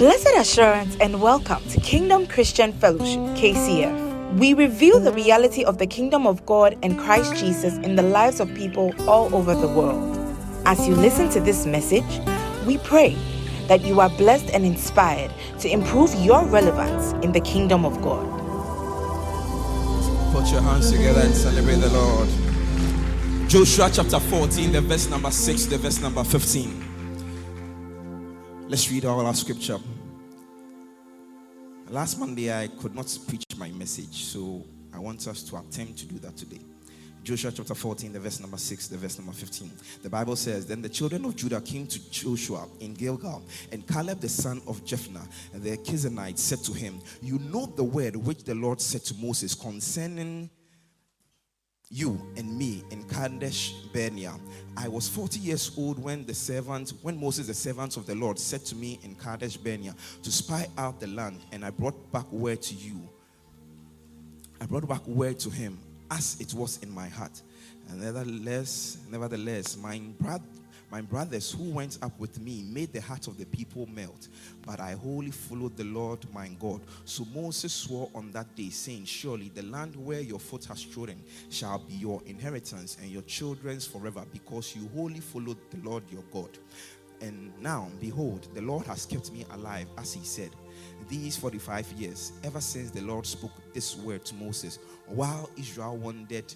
Blessed assurance and welcome to Kingdom Christian Fellowship, KCF. We reveal the reality of the kingdom of God and Christ Jesus in the lives of people all over the world. As you listen to this message, we pray that you are blessed and inspired to improve your relevance in the kingdom of God. Put your hands together and celebrate the Lord. Joshua chapter 14, the verse number 6 the verse number 15. Let's read all our scripture. Last Monday, I could not preach my message, so I want us to attempt to do that today. Joshua chapter 14, the verse number 6, the verse number 15. The Bible says, Then the children of Judah came to Joshua in Gilgal, and Caleb the son of Jephunneh, and the Kenizzite, said to him, You know the word which the Lord said to Moses concerning you and me in Kadesh Barnea. I was 40 years old when the servant, when Moses, the servant of the Lord, said to me in Kadesh Barnea to spy out the land, and I brought back word to you. I brought back word to him as it was in my heart. And nevertheless, nevertheless, my brother my brothers who went up with me made the heart of the people melt, but I wholly followed the Lord my God. So Moses swore on that day, saying, Surely the land where your foot has trodden shall be your inheritance and your children's forever, because you wholly followed the Lord your God. And now, behold, the Lord has kept me alive, as he said, these 45 years, ever since the Lord spoke this word to Moses, while Israel wandered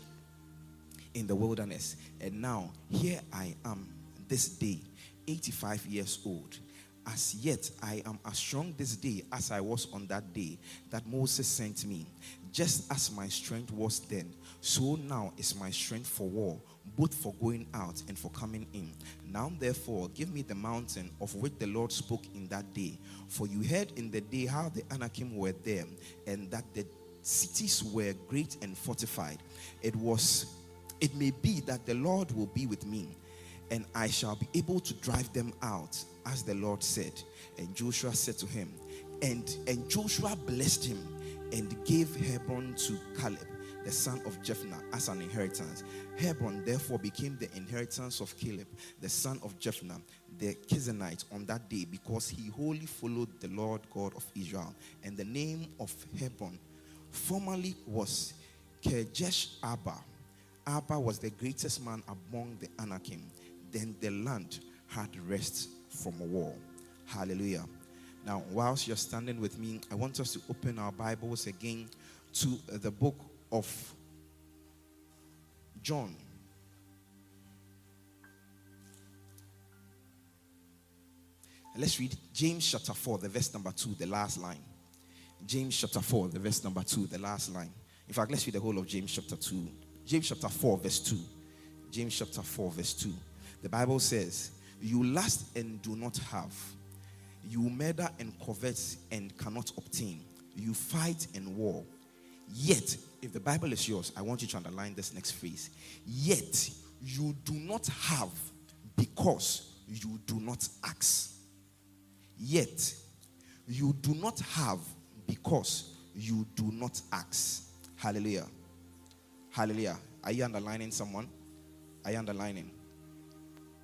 in the wilderness. And now, here I am this day, 85 years old. As yet, I am as strong this day as I was on that day that Moses sent me. Just as my strength was then, so now is my strength for war, both for going out and for coming in. Now, therefore, give me the mountain of which the Lord spoke in that day. For you heard in the day how the Anakim were there, and that the cities were great and fortified. It was, it may be that the Lord will be with me and I shall be able to drive them out, as the Lord said. And Joshua said to him, and, and Joshua blessed him and gave Hebron to Caleb, the son of Jephunneh, as an inheritance. Hebron therefore became the inheritance of Caleb, the son of Jephunneh, the Kenizzite, on that day, because he wholly followed the Lord God of Israel. And the name of Hebron formerly was Kirjath Arba. Arba was the greatest man among the Anakim then the land had rest from war. Hallelujah. Now, whilst you're standing with me, I want us to open our Bibles again to uh, the book of John. Let's read James chapter 4, the verse number 2, the last line. James chapter 4, the verse number 2, the last line. In fact, let's read the whole of James chapter 2. James chapter 4, verse 2. James chapter 4, verse 2. The Bible says, You lust and do not have. You murder and covet and cannot obtain. You fight and war. Yet, if the Bible is yours, I want you to underline this next phrase. Yet, you do not have because you do not ask. Yet, you do not have because you do not ask. Hallelujah. Hallelujah. Are you underlining someone? Are you underlining?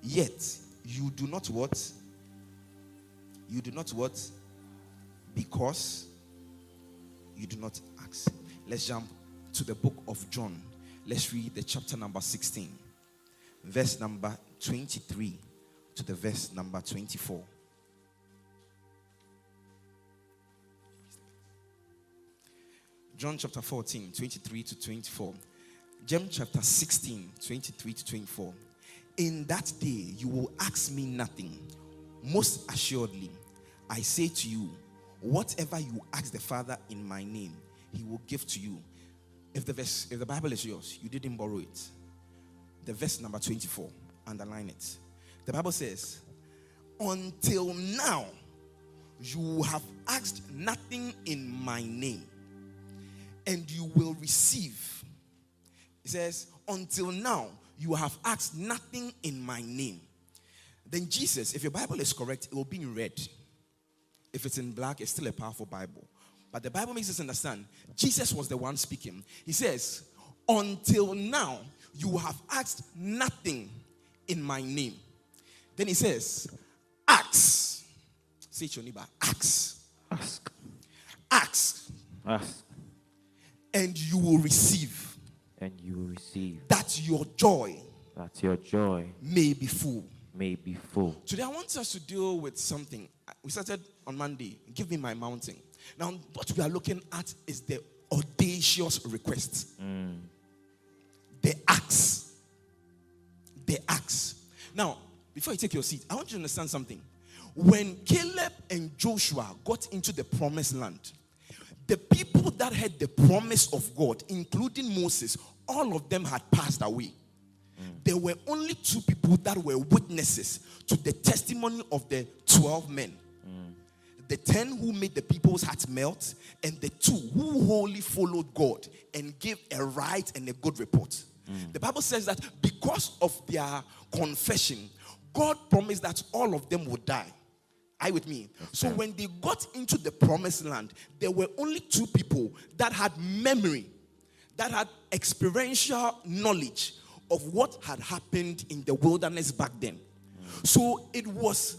Yet you do not what? You do not what? Because you do not ask. Let's jump to the book of John. Let's read the chapter number 16, verse number 23 to the verse number 24. John chapter 14, 23 to 24. John chapter 16, 23 to 24. In that day, you will ask me nothing. Most assuredly, I say to you, whatever you ask the Father in my name, he will give to you. If the verse, if the Bible is yours, you didn't borrow it. The verse number 24, underline it. The Bible says, Until now, you have asked nothing in my name, and you will receive. It says, Until now, you have asked nothing in my name. Then Jesus, if your Bible is correct, it will be in red. If it's in black, it's still a powerful Bible. But the Bible makes us understand Jesus was the one speaking. He says, Until now, you have asked nothing in my name. Then he says, Ask. Say to your neighbor, ask. Ask. Ask, Ask. and you will receive And you will receive that your joy that your joy may be full. may be full. Today, I want us to deal with something. We started on Monday. Give me my mountain. Now, what we are looking at is the audacious request. Mm. The axe. The axe. Now, before you take your seat, I want you to understand something. When Caleb and Joshua got into the promised land, the people that had the promise of God, including Moses, all of them had passed away. There were only two people that were witnesses to the testimony of the 12 men the 10 who made the people's hearts melt, and the two who wholly followed God and gave a right and a good report. The Bible says that because of their confession, God promised that all of them would die. Are with me? So when they got into the promised land, there were only two people that had memory, that had experiential knowledge of what had happened in the wilderness back then. Mm. So it was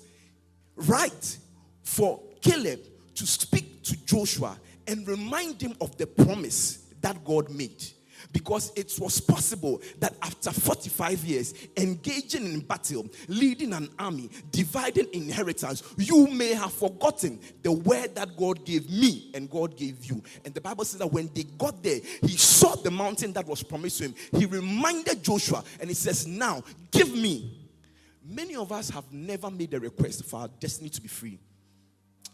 right for Caleb to speak to Joshua and remind him of the promise that God made. Because it was possible that after 45 years, engaging in battle, leading an army, dividing inheritance, you may have forgotten the word that God gave me and God gave you. And the Bible says that when they got there, he saw the mountain that was promised to him. He reminded Joshua and he says, Now give me. Many of us have never made a request for our destiny to be free.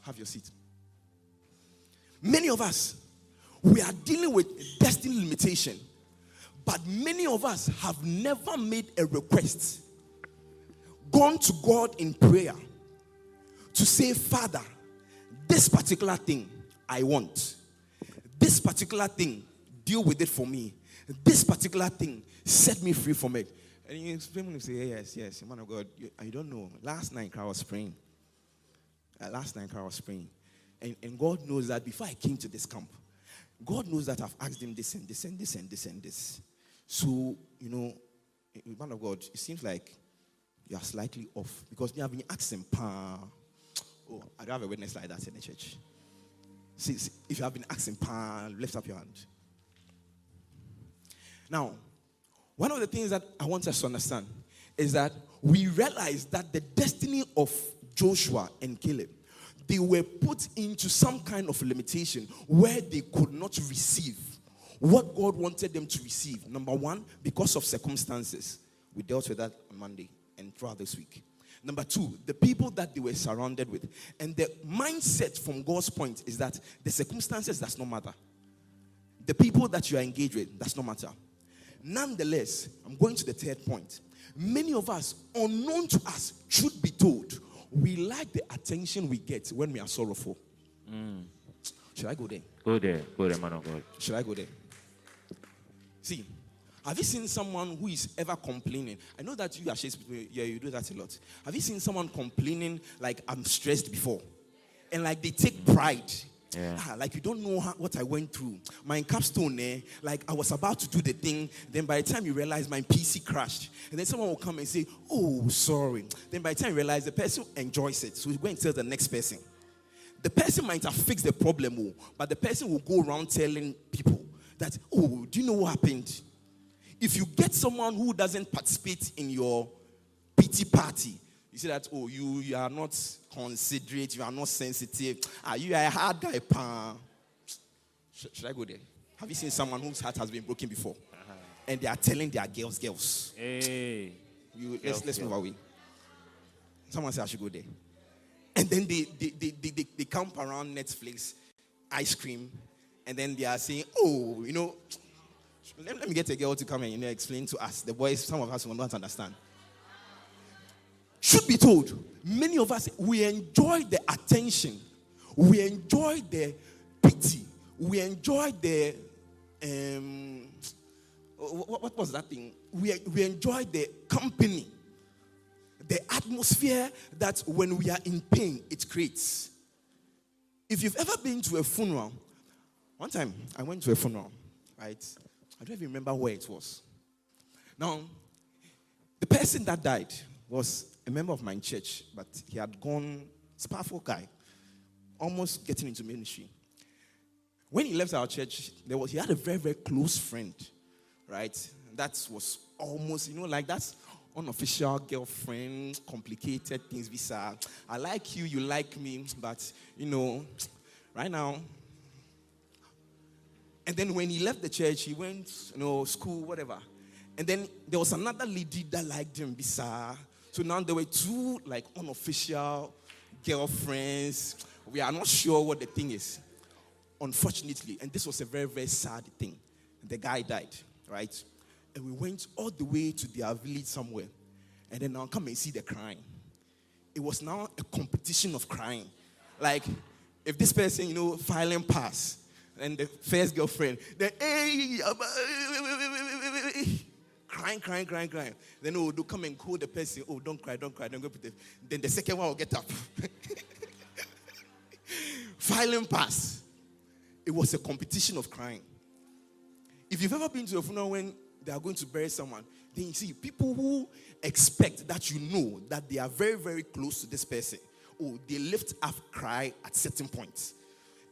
Have your seat. Many of us, we are dealing with destiny limitation, but many of us have never made a request, gone to God in prayer to say, Father, this particular thing I want, this particular thing, deal with it for me, this particular thing, set me free from it. And you explain and say, Yes, yes, man of God, you, I don't know. Last night I was praying. Uh, last night I was praying. And, and God knows that before I came to this camp, God knows that I've asked him this and this and this and this and this. So, you know, eh, man of God, it seems like you are slightly off because you have been asking, pa. Oh, I don't have a witness like that in the church. See, see, if you have been asking, pa, lift up your hand. Now, one of the things that I want us to understand is that we realize that the destiny of Joshua and Caleb, they were put into some kind of limitation where they could not receive what God wanted them to receive. Number one, because of circumstances. We dealt with that on Monday and throughout this week. Number two, the people that they were surrounded with. And the mindset from God's point is that the circumstances does not matter. The people that you are engaged with does not matter. Nonetheless, I'm going to the third point. Many of us, unknown to us, should be told, we like the attention we get when we are sorrowful. Should I go there? Go there. Go there, man of God. Should I go there? See, have you seen someone who is ever complaining? I know that you are Shakespeare, yeah, you do that a lot. Have you seen someone complaining like I'm stressed before? And like they take pride. Yeah. Ah, like you don't know how, what I went through. My capstone, eh, like I was about to do the thing. Then by the time you realize my PC crashed, and then someone will come and say, "Oh, sorry." Then by the time you realize the person enjoys it, so you go and tell the next person. The person might have fixed the problem, oh, but the person will go around telling people that, "Oh, do you know what happened?" If you get someone who doesn't participate in your pity party, you say that, "Oh, you, you are not considerate, you are not sensitive. Ah, are you a hard guy, pa?" Should, should I go there? Have you seen someone whose heart has been broken before, uh-huh. and they are telling their girls, "Girls, Hey. you, let's, Girls, let's move away. Someone said I should go there. And then they, they, they, they, they, they camp around Netflix, ice cream, and then they are saying, oh, you know, let, let me get a girl to come and you know, explain to us. The boys, some of us will not understand. Should be told, many of us, we enjoy the attention, we enjoy the pity, we enjoy the, um, what, what was that thing? We, we enjoy the company the atmosphere that when we are in pain, it creates. If you've ever been to a funeral, one time I went to a funeral, right? I don't even remember where it was. Now, the person that died was a member of my church, but he had gone, it's a powerful guy. almost getting into ministry. When he left our church, there was he had a very, very close friend, right? That was almost, you know, like that's unofficial girlfriend, complicated things, visa. I like you, you like me, but you know, right now. And then when he left the church, he went, you know, school, whatever. And then there was another lady that liked him, Bisa. Now there were two like unofficial girlfriends. We are not sure what the thing is. Unfortunately, and this was a very, very sad thing. The guy died, right? And we went all the way to their village somewhere. And then now come and see the crying. It was now a competition of crying. Like, if this person, you know, filing pass, and the first girlfriend, then hey, crying, crying, crying, crying. Then oh, do come and call the person. Oh, don't cry, don't cry, don't go the. Then the second one will get up. Filing pass. It was a competition of crying. If you've ever been to a funeral when they are going to bury someone, then you see people who expect that you know that they are very, very close to this person. Oh, they lift up cry at certain points.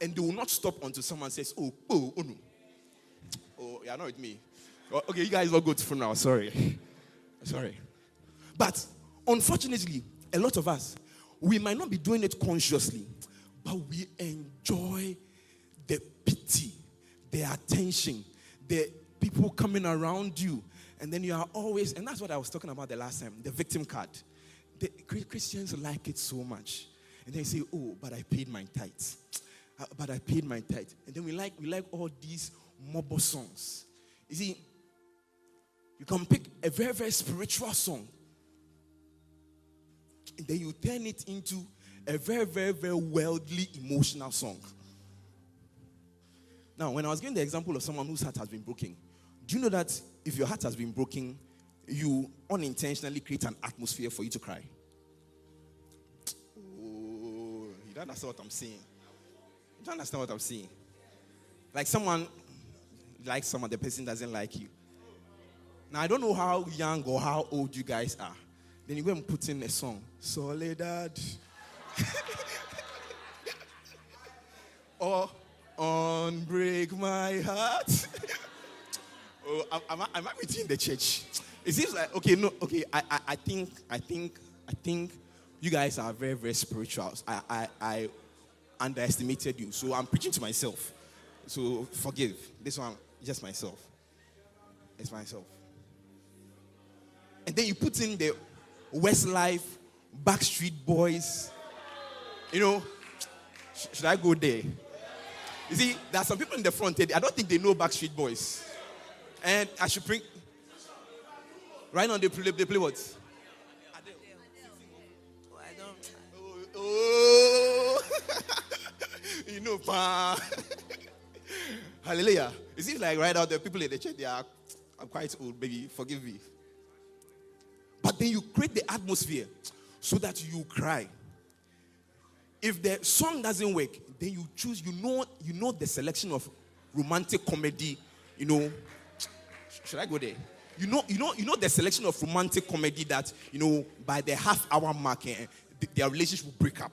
And they will not stop until someone says, Oh, oh, oh no. Oh, you're not with me. Oh, okay, you guys will go to funeral. Sorry. Sorry. But unfortunately, a lot of us, we might not be doing it consciously, but we enjoy the pity, the attention, the people coming around you. And then you are always, and that's what I was talking about the last time the victim card. The Christians like it so much. And they say, Oh, but I paid my tithes. Uh, but I paid my tithe. And then we like we like all these mobile songs. You see, you can pick a very, very spiritual song. And then you turn it into a very, very, very worldly emotional song. Now, when I was giving the example of someone whose heart has been broken, do you know that if your heart has been broken, you unintentionally create an atmosphere for you to cry? Oh, you don't understand what I'm saying. You don't understand what I'm saying. Like someone likes someone, the person doesn't like you. Now, I don't know how young or how old you guys are. Then you go and put in a song, Soledad. or Unbreak My Heart. oh, am, I, am I within the church? It seems like, okay, no, okay, I, I, I think, I think, I think you guys are very, very spiritual. I, I, I underestimated you. So I'm preaching to myself. So forgive. This one, just myself. It's myself. And then you put in the Westlife, Backstreet Boys. You know, sh- should I go there? You see, there are some people in the front. I don't think they know Backstreet Boys. And I should bring. Right now, they play, they play what? Oh, oh. you know, pa. Hallelujah. It like right out there, people in the church, they are I'm quite old, baby. Forgive me. Then you create the atmosphere so that you cry. If the song doesn't work, then you choose, you know, you know the selection of romantic comedy, you know. Should I go there? You know, you know, you know the selection of romantic comedy that, you know, by the half hour mark, eh, their relationship will break up.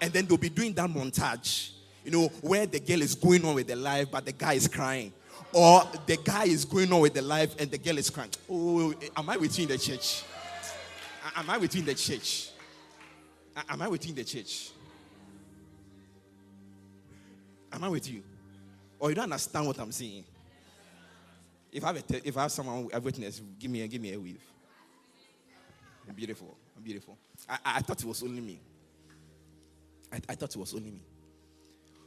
And then they'll be doing that montage, you know, where the girl is going on with their life, but the guy is crying. Or the guy is going on with the life and the girl is crying. Oh, am I with you in the church? Am I with you in the church? Am I within the church? Am I with you? Or you don't understand what I'm saying? If I have, a, if I have someone, a witness, give me a, give me a wave. I'm beautiful. I'm beautiful. I, I thought it was only me. I, I thought it was only me.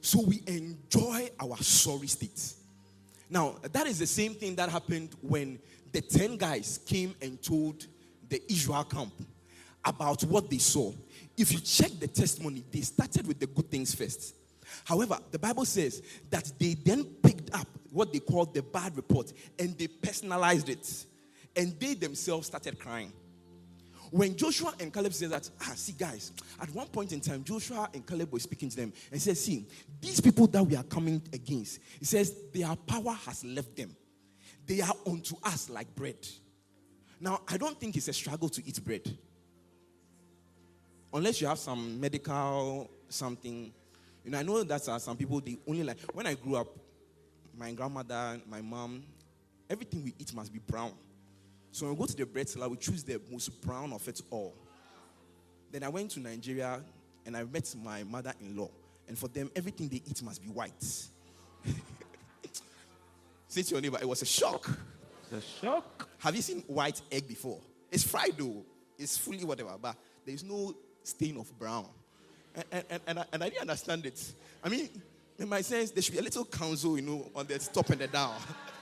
So we enjoy our sorry state. Now, that is the same thing that happened when the 10 guys came and told the Israel camp about what they saw. If you check the testimony, they started with the good things first. However, the Bible says that they then picked up what they called the bad report and they personalized it. And they themselves started crying. When Joshua and Caleb said that, ah, see, guys, at one point in time, Joshua and Caleb were speaking to them and said, see, these people that we are coming against, he says, their power has left them. They are unto us like bread. Now, I don't think it's a struggle to eat bread. Unless you have some medical something You know, I know that uh, some people they only like when I grew up, my grandmother, my mom, everything we eat must be brown. So when we go to the bread seller, we choose the most brown of it all. Then I went to Nigeria and I met my mother-in-law, and for them, everything they eat must be white. Say to your neighbor, it was a shock. It's a shock. Have you seen white egg before? It's fried though. It's fully whatever, but there's no stain of brown. And, and, and, and, I, and I didn't understand it. I mean, in my sense, there should be a little council, you know, on the top and the down.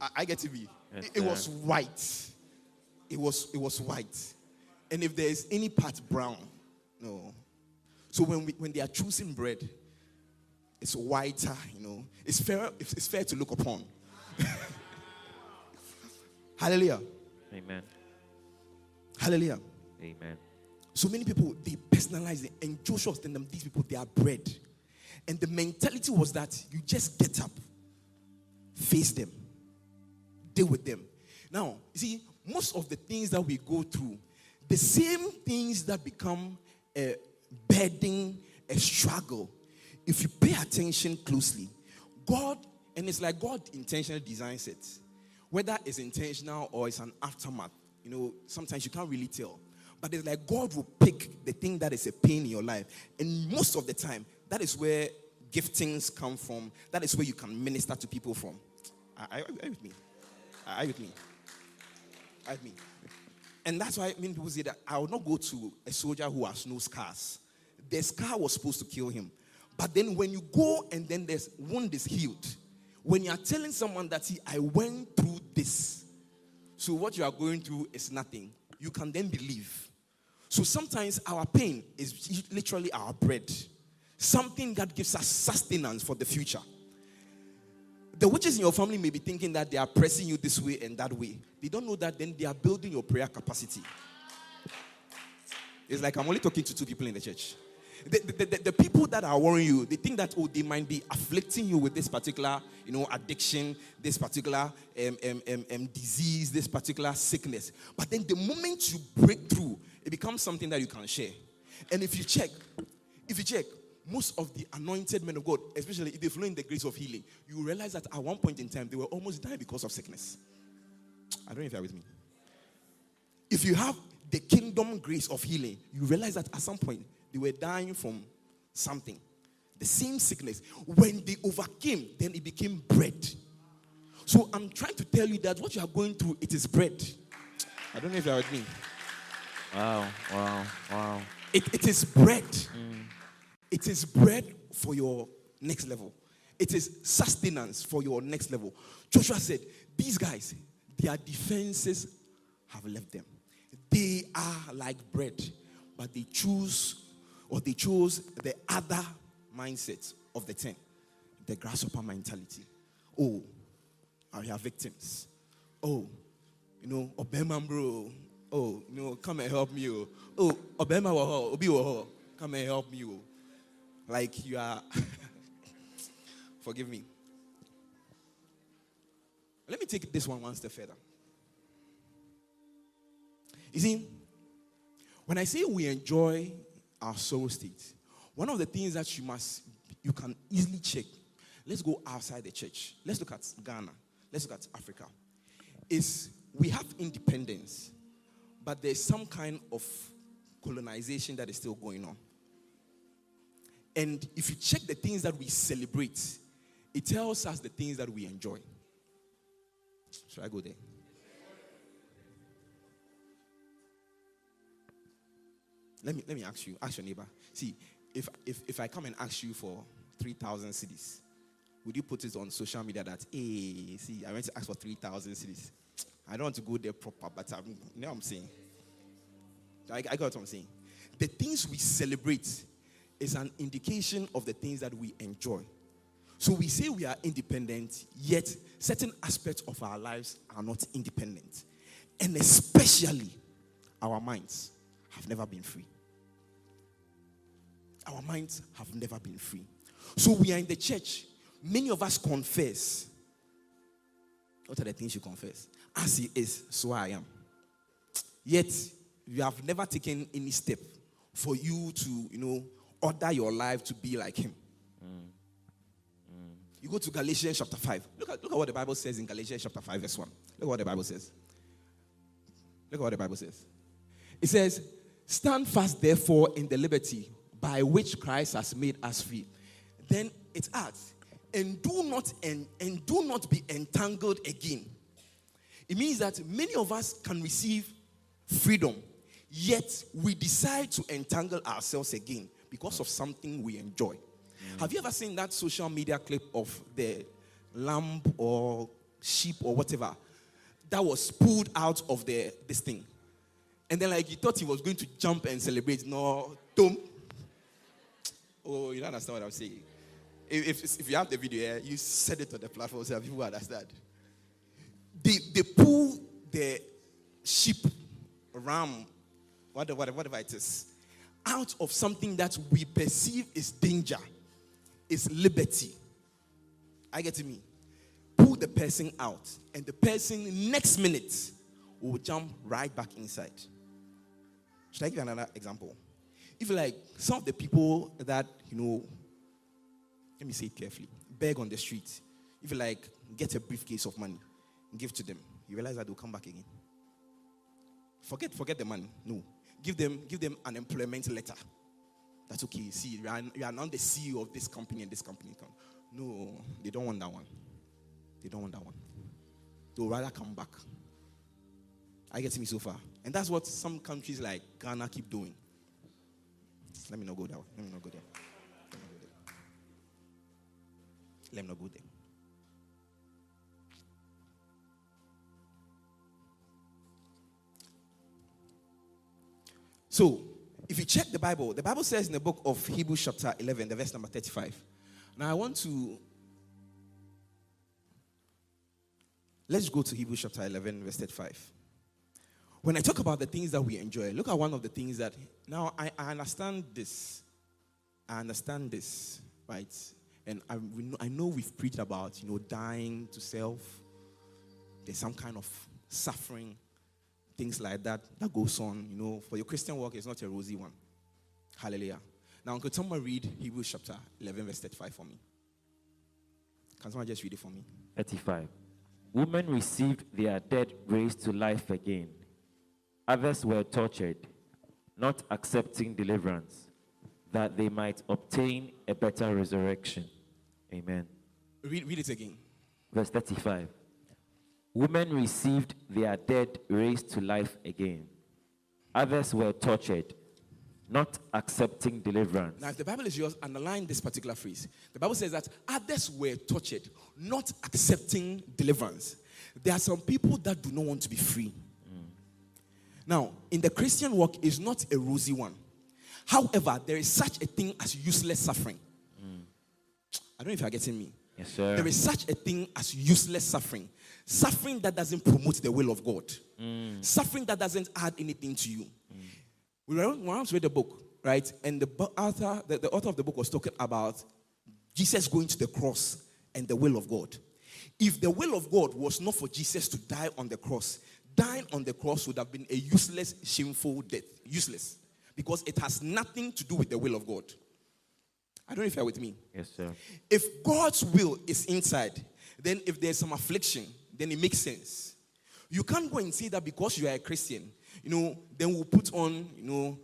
I, I get to be. Yes, it, it was white. It was it was white. And if there is any part brown, no. So when we, when they are choosing bread, it's whiter, you know. It's fair, it's it's fair to look upon. Hallelujah. Amen. Hallelujah. Amen. So many people they personalize it, and Joshua was telling them these people they are bread, and the mentality was that you just get up, face them, deal with them. Now, you see, most of the things that we go through, the same things that become a burden, a struggle, if you pay attention closely, God, and it's like God intentionally designs it. Whether it's intentional or it's an aftermath, you know, sometimes you can't really tell. But it's like God will pick the thing that is a pain in your life. And most of the time, that is where giftings come from. That is where you can minister to people from. Are, you with me? Are you with me? Are you with me? And that's why many people say that I will not go to a soldier who has no scars. The scar was supposed to kill him. But then when you go and then this wound is healed, when you are telling someone that, see, I went through this, so what you are going through is nothing, you can then believe. So sometimes our pain is literally our bread, something that gives us sustenance for the future. The witches in your family may be thinking that they are pressing you this way and that way. They don't know that then they are building your prayer capacity. It's like I'm only talking to two people in the church. The, the, the, the people that are worrying you, they think that oh, they might be afflicting you with this particular, you know, addiction, this particular um, um, um, um, disease, this particular sickness. But then the moment you break through, it becomes something that you can share. And if you check, if you check, most of the anointed men of God, especially if they flow in the grace of healing, you realize that at one point in time they were almost dying because of sickness. I don't know if you're with me. If you have the kingdom grace of healing, you realize that at some point they were dying from something. The same sickness. When they overcame, then it became bread. So I'm trying to tell you that what you are going through, it is bread. I don't know if you're with me. Wow. Wow. Wow. It, it is bread. Mm. It is bread for your next level. It is sustenance for your next level. Joshua said, These guys, their defenses have left them. They are like bread, but they choose or they chose the other mindset of the ten, the grasshopper mentality. Oh, I have victims. Oh, you know, Obama bro. Oh, you know, come and help me. Oh, oh Obama oh, Obi wo Come and help me. Oh. Like you are. Forgive me. Let me take this one one step further. You see, when I say we enjoy our soul state, one of the things that you must, you can easily check. Let's go outside the church. Let's look at Ghana. Let's look at Africa. Is we have independence, but there's some kind of colonization that is still going on. And if you check the things that we celebrate, it tells us the things that we enjoy. Should I go there? Let me let me ask you, ask your neighbor. See, if if, if I come and ask you for three thousand cedis, would you put it on social media that hey, see, I went to ask for three thousand cedis. I don't want to go there proper, but I'm, you know what I'm saying. I, I got what I'm saying. The things we celebrate is an indication of the things that we enjoy. So we say we are independent, yet certain aspects of our lives are not independent. And especially our minds have never been free. Our minds have never been free. So we are in the church. Many of us confess. What are the things you confess? As he is, so I am. Yet you have never taken any step for you to, you know, order your life to be like Him. Mm. You go to Galatians chapter 5. Look at, look at what the Bible says in Galatians chapter 5, verse 1. Look at what the Bible says. Look at what the Bible says. It says, Stand fast, therefore, in the liberty by which Christ has made us free. Then it adds, and do not and, and do not be entangled again. It means that many of us can receive freedom, yet we decide to entangle ourselves again because of something we enjoy. Have you ever seen that social media clip of the lamb or sheep or whatever that was pulled out of the this thing? And then like you thought he was going to jump and celebrate. No, don't. Oh, you don't understand what I'm saying. If, if, if you have the video here, you set it on the platform so people understand. They, they pull the sheep, ram, whatever, whatever it is, out of something that we perceive is danger, is liberty. I get to me. Pull the person out, and the person next minute will jump right back inside. Should I give you another example? If like some of the people that you know, let me say it carefully, beg on the street, if you like get a briefcase of money, give to them, you realize that they'll come back again. Forget, forget the money. No, give them, give them an employment letter. That's okay. See, you are, you are the CEO of this company and this company. No, they don't want that one. They don't want that one. They'll rather come back. I get me so far. And that's what some countries like Ghana keep doing. Let me not go there. Let me not go there. Let me not go there. So, if you check the Bible, the Bible says in the book of Hebrews, chapter 11, the verse number 35. Now, I want to. Let's go to Hebrews chapter 11, verse 35. When I talk about the things that we enjoy, look at one of the things that. Now, I, I understand this. I understand this, right? And I, know, I know we've preached about, you know, dying to self. There's some kind of suffering things like that that goes on. You know, for your Christian walk, it's not a rosy one. Hallelujah. Now, could someone read Hebrews chapter 11, verse 35 for me? Can someone just read it for me? 35. Women received their dead raised to life again. Others were tortured, not accepting deliverance, that they might obtain a better resurrection. Amen. Read, read it again. Verse 35. Women received their dead raised to life again. Others were tortured, not accepting deliverance. Now, if the Bible is yours, underline this particular phrase. The Bible says that others were tortured, not accepting deliverance. There are some people that do not want to be free. Now, in the Christian walk, is not a rosy one. However, there is such a thing as useless suffering. Mm. I don't know if you're getting me. Yes, sir. There is such a thing as useless suffering. Suffering that doesn't promote the will of God. Suffering that doesn't add anything to you. We were- we once read the book, right? And the author, the, the author of the book was talking about Jesus going to the cross and the will of God. If the will of God was not for Jesus to die on the cross, dying on the cross would have been a useless, shameful death. Useless. Because it has nothing to do with the will of God. I don't know if you're with me. Yes, sir. If God's will is inside, then if there's some affliction, then it makes sense. You can't go and say that because you are a Christian, you know, then we'll put on, you know,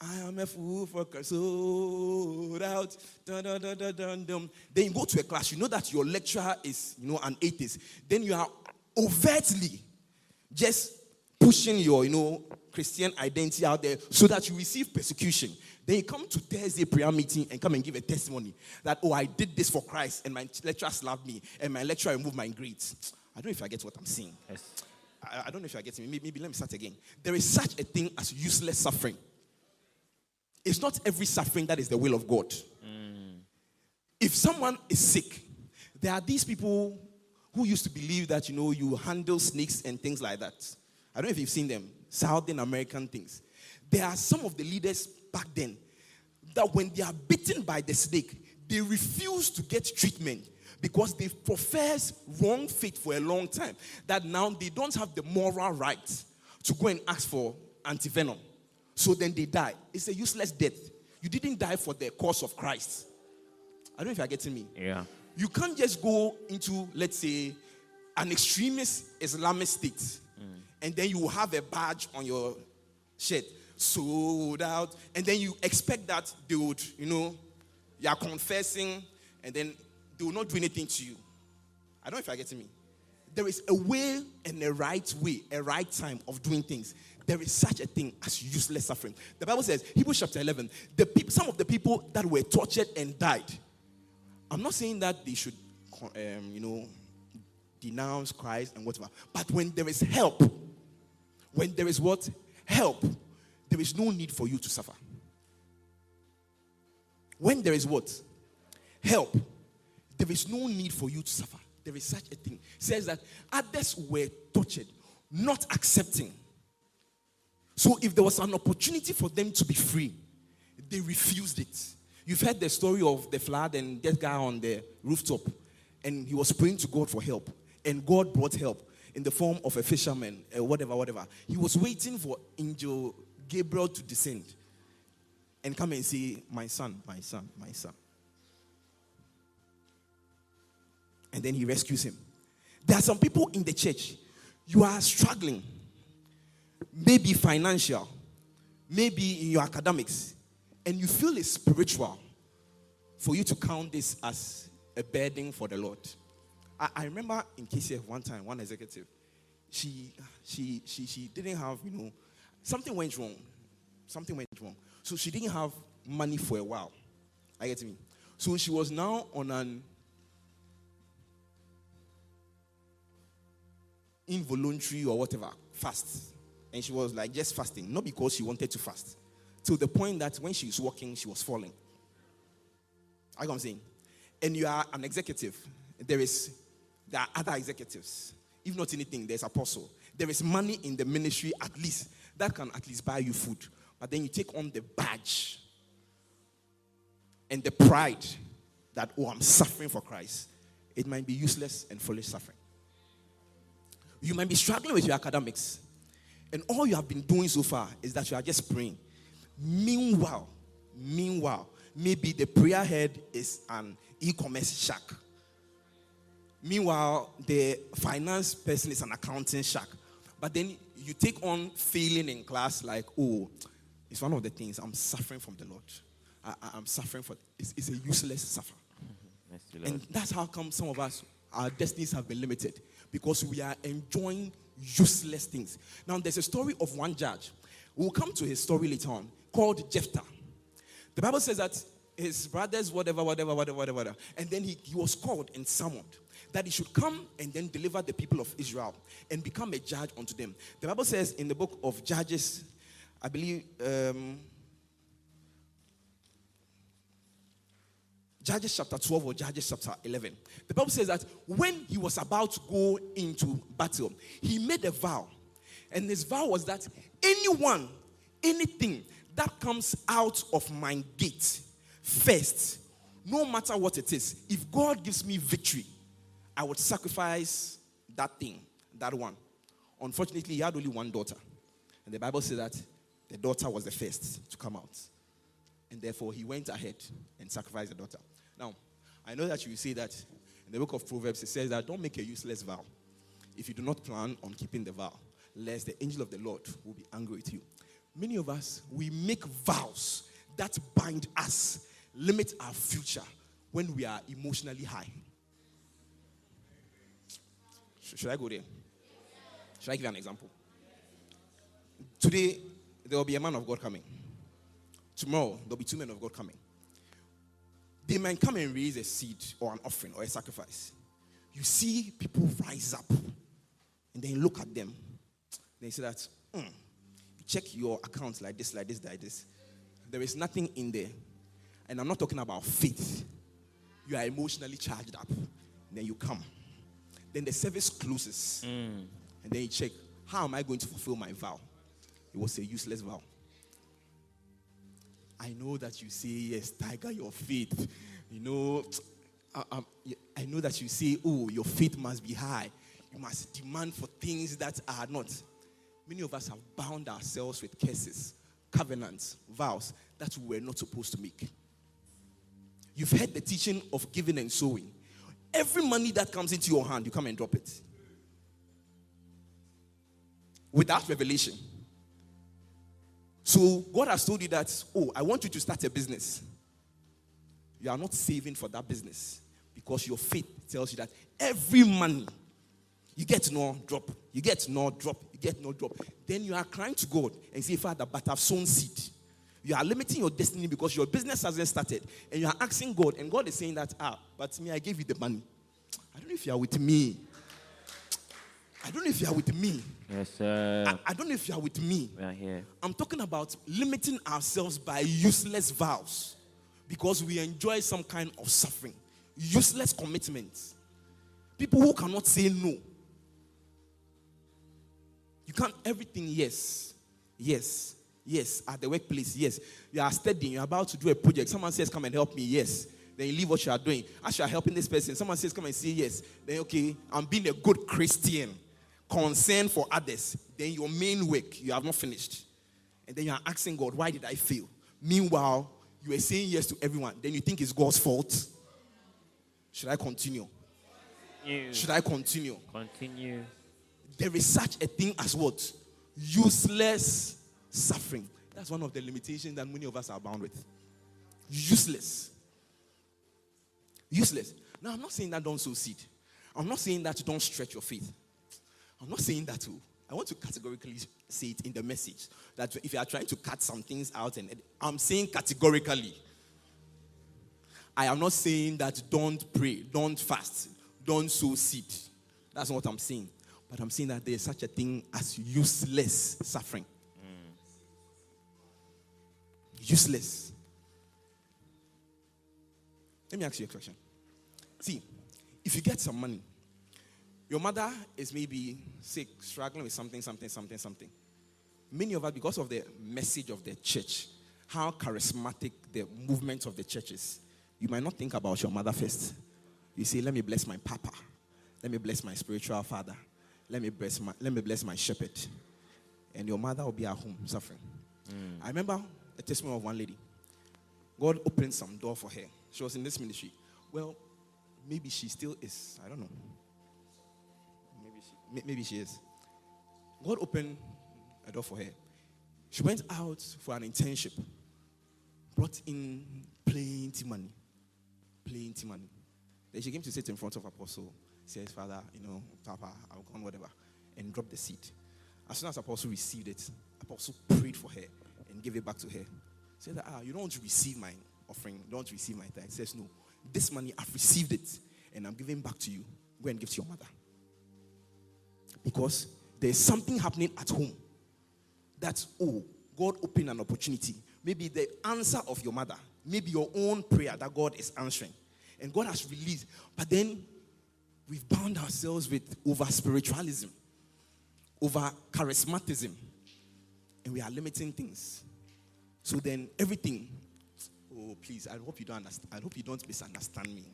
I am a fool for sold out. Dun, dun, dun, dun, dun, dun. Then you go to a class, you know that your lecturer is, you know, an atheist. Then you are overtly just pushing your, you know, Christian identity out there so that you receive persecution. Then you come to Thursday prayer meeting and come and give a testimony that, oh, I did this for Christ and my lecturers loved me and my lecturer removed my grades. I don't know if I get what I'm saying. Yes. I, I don't know if you're getting me. Maybe, maybe let me start again. There is such a thing as useless suffering. It's not every suffering that is the will of God. Mm. If someone is sick, there are these people who used to believe that you know you handle snakes and things like that. I don't know if you've seen them, Southern American things. There are some of the leaders back then that when they are bitten by the snake, they refuse to get treatment because they've professed wrong faith for a long time. That now they don't have the moral right to go and ask for antivenom. So then they die. It's a useless death. You didn't die for the cause of Christ. I don't know if you're getting me. Yeah. You can't just go into, let's say, an extremist Islamic state mm. and then you have a badge on your shirt, sold out, and then you expect that they would, you know, you are confessing, and then they will not do anything to you. I don't know if you're getting me. There is a way and a right way, a right time of doing things. There is such a thing as useless suffering. The Bible says, Hebrews chapter 11, the some of the people that were tortured and died. I'm not saying that they should, um, you know, denounce Christ and whatever. But when there is help, when there is what? Help, there is no need for you to suffer. When there is what? Help, there is no need for you to suffer. There is such a thing. It says that others were tortured, not accepting. So if there was an opportunity for them to be free, they refused it. You've heard the story of the flood and that guy on the rooftop, and he was praying to God for help, and God brought help in the form of a fisherman, uh, whatever, whatever. He was waiting for angel Gabriel to descend and come and say, My son, my son, my son. And then he rescues him. There are some people in the church, you are struggling, maybe financial, maybe in your academics, and you feel it's spiritual for you to count this as a burden for the Lord. I, I remember in KCF one time, one executive, she, she, she, she didn't have, you know, something went wrong. Something went wrong. So she didn't have money for a while. I get me. So she was now on an involuntary or whatever fast. And she was like just fasting, not because she wanted to fast. To the point that when she was walking, she was falling. I I'm saying. And you are an executive. There is there are other executives. If not anything, there's apostle. There is money in the ministry at least that can at least buy you food. But then you take on the badge and the pride that, oh, I'm suffering for Christ. It might be useless and foolish suffering. You might be struggling with your academics, and all you have been doing so far is that you are just praying. Meanwhile, meanwhile, maybe the prayer head is an e commerce shack Meanwhile, the finance person is an accounting shark. But then you take on failing in class, like, oh, it's one of the things I'm suffering from the Lord. I, am suffering for it's, it's, a useless suffer. Mm-hmm. And that's how come some of us, our destinies have been limited because we are enjoying useless things. Now, there's a story of one judge. We'll come to his story later on called Jephthah. The Bible says that his brothers, whatever, whatever, whatever, whatever, and then he, he was called and summoned that he should come and then deliver the people of Israel and become a judge unto them. The Bible says in the book of Judges, I believe, um, Judges chapter 12 or Judges chapter 11. The Bible says that when he was about to go into battle, he made a vow. And his vow was that anyone, anything that comes out of my gate first, no matter what it is, if God gives me victory, I would sacrifice that thing, that one. Unfortunately, he had only one daughter. And the Bible says that the daughter was the first to come out. And therefore, he went ahead and sacrificed the daughter. Now, I know that you say that in the book of Proverbs, it says that don't make a useless vow if you do not plan on keeping the vow, lest the angel of the Lord will be angry with you. Many of us, we make vows that bind us, limit our future when we are emotionally high. Should I go there? Should I give you an example? Today, there will be a man of God coming. Tomorrow, there will be two men of God coming. They might come and raise a seed or an offering or a sacrifice. You see people rise up and then look at them. They say that, mm, you check your accounts like this, like this, like this. There is nothing in there. And I'm not talking about faith. You are emotionally charged up. Then you come. Then the service closes. Mm. And then you check, how am I going to fulfill my vow? It was a useless vow. I know that you say, yes, tiger, your faith. You know, I, I, I know that you say, oh, your faith must be high. You must demand for things that are not. Many of us have bound ourselves with curses, covenants, vows that we were not supposed to make. You've heard the teaching of giving and sowing. Every money that comes into your hand, you come and drop it. Without revelation. So God has told you that, oh, I want you to start a business. You are not saving for that business because your faith tells you that every money you get no drop, you get no drop, you get no drop. Then you are crying to God and say, Father, but I've sown seed. You are limiting your destiny because your business hasn't started. And you are asking God, and God is saying that, ah, but me, I gave you the money. I don't know if you are with me. I don't know if you are with me. Yes, sir. I, I don't know if you are with me. We are here. I'm talking about limiting ourselves by useless vows because we enjoy some kind of suffering, useless commitments. People who cannot say no. You can't, everything, yes, yes, yes. At the workplace, yes. You are studying, you're about to do a project. Someone says, Come and help me, yes. Then you leave what you are doing. As you are helping this person, someone says, Come and say yes. Then, okay, I'm being a good Christian, concerned for others. Then your main work, you have not finished. And then you are asking God, Why did I fail? Meanwhile, you are saying yes to everyone. Then you think it's God's fault. Should I continue? You Should I continue? continue. There is such a thing as what? Useless suffering. That's one of the limitations that many of us are bound with. Useless. Useless. Now, I'm not saying that don't sow seed. I'm not saying that you don't stretch your faith. I'm not saying that too. I want to categorically say it in the message that if you are trying to cut some things out, and I'm saying categorically, I am not saying that don't pray, don't fast, don't sow seed. That's not what I'm saying. But I'm saying that there's such a thing as useless suffering. Useless. Let me ask you a question. See, if you get some money, your mother is maybe sick, struggling with something, something, something, something. Many of us, because of the message of the church, how charismatic the movement of the church is, you might not think about your mother first. You say, Let me bless my papa. Let me bless my spiritual father. Let me bless my, let me bless my shepherd. And your mother will be at home suffering. Mm. I remember a testimony of one lady. God opened some door for her. She was in this ministry. Well, maybe she still is. I don't know. Maybe she, is. God opened a door for her. She went out for an internship, brought in plenty money, plenty money. Then she came to sit in front of Apostle. Says, Father, you know, Papa, I'll on whatever, and drop the seed. As soon as Apostle received it, Apostle prayed for her and gave it back to her. Said ah, you don't want to receive my offering, don't want to receive my tithe. Says, no, this money I've received it and I'm giving back to you. Go and give to your mother. Because there's something happening at home that, oh, God opened an opportunity. Maybe the answer of your mother, maybe your own prayer that God is answering. And God has released. But then we've bound ourselves with over spiritualism, over charismatism, and we are limiting things. So then everything, oh, please, I hope you don't understand. I hope you don't misunderstand me.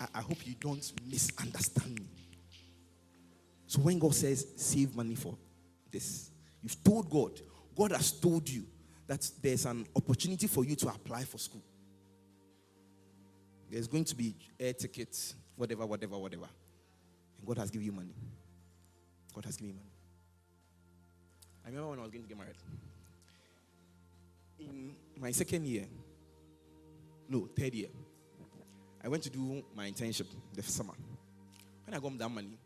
I, I hope you don't misunderstand me. So when God says save money for this, you've told God, God has told you that there's an opportunity for you to apply for school. There's going to be air tickets, whatever, whatever, whatever. And God has given you money. God has given you money. I remember when I was going to get married. In my second year, no, third year, I went to do my internship the summer. When I got that money,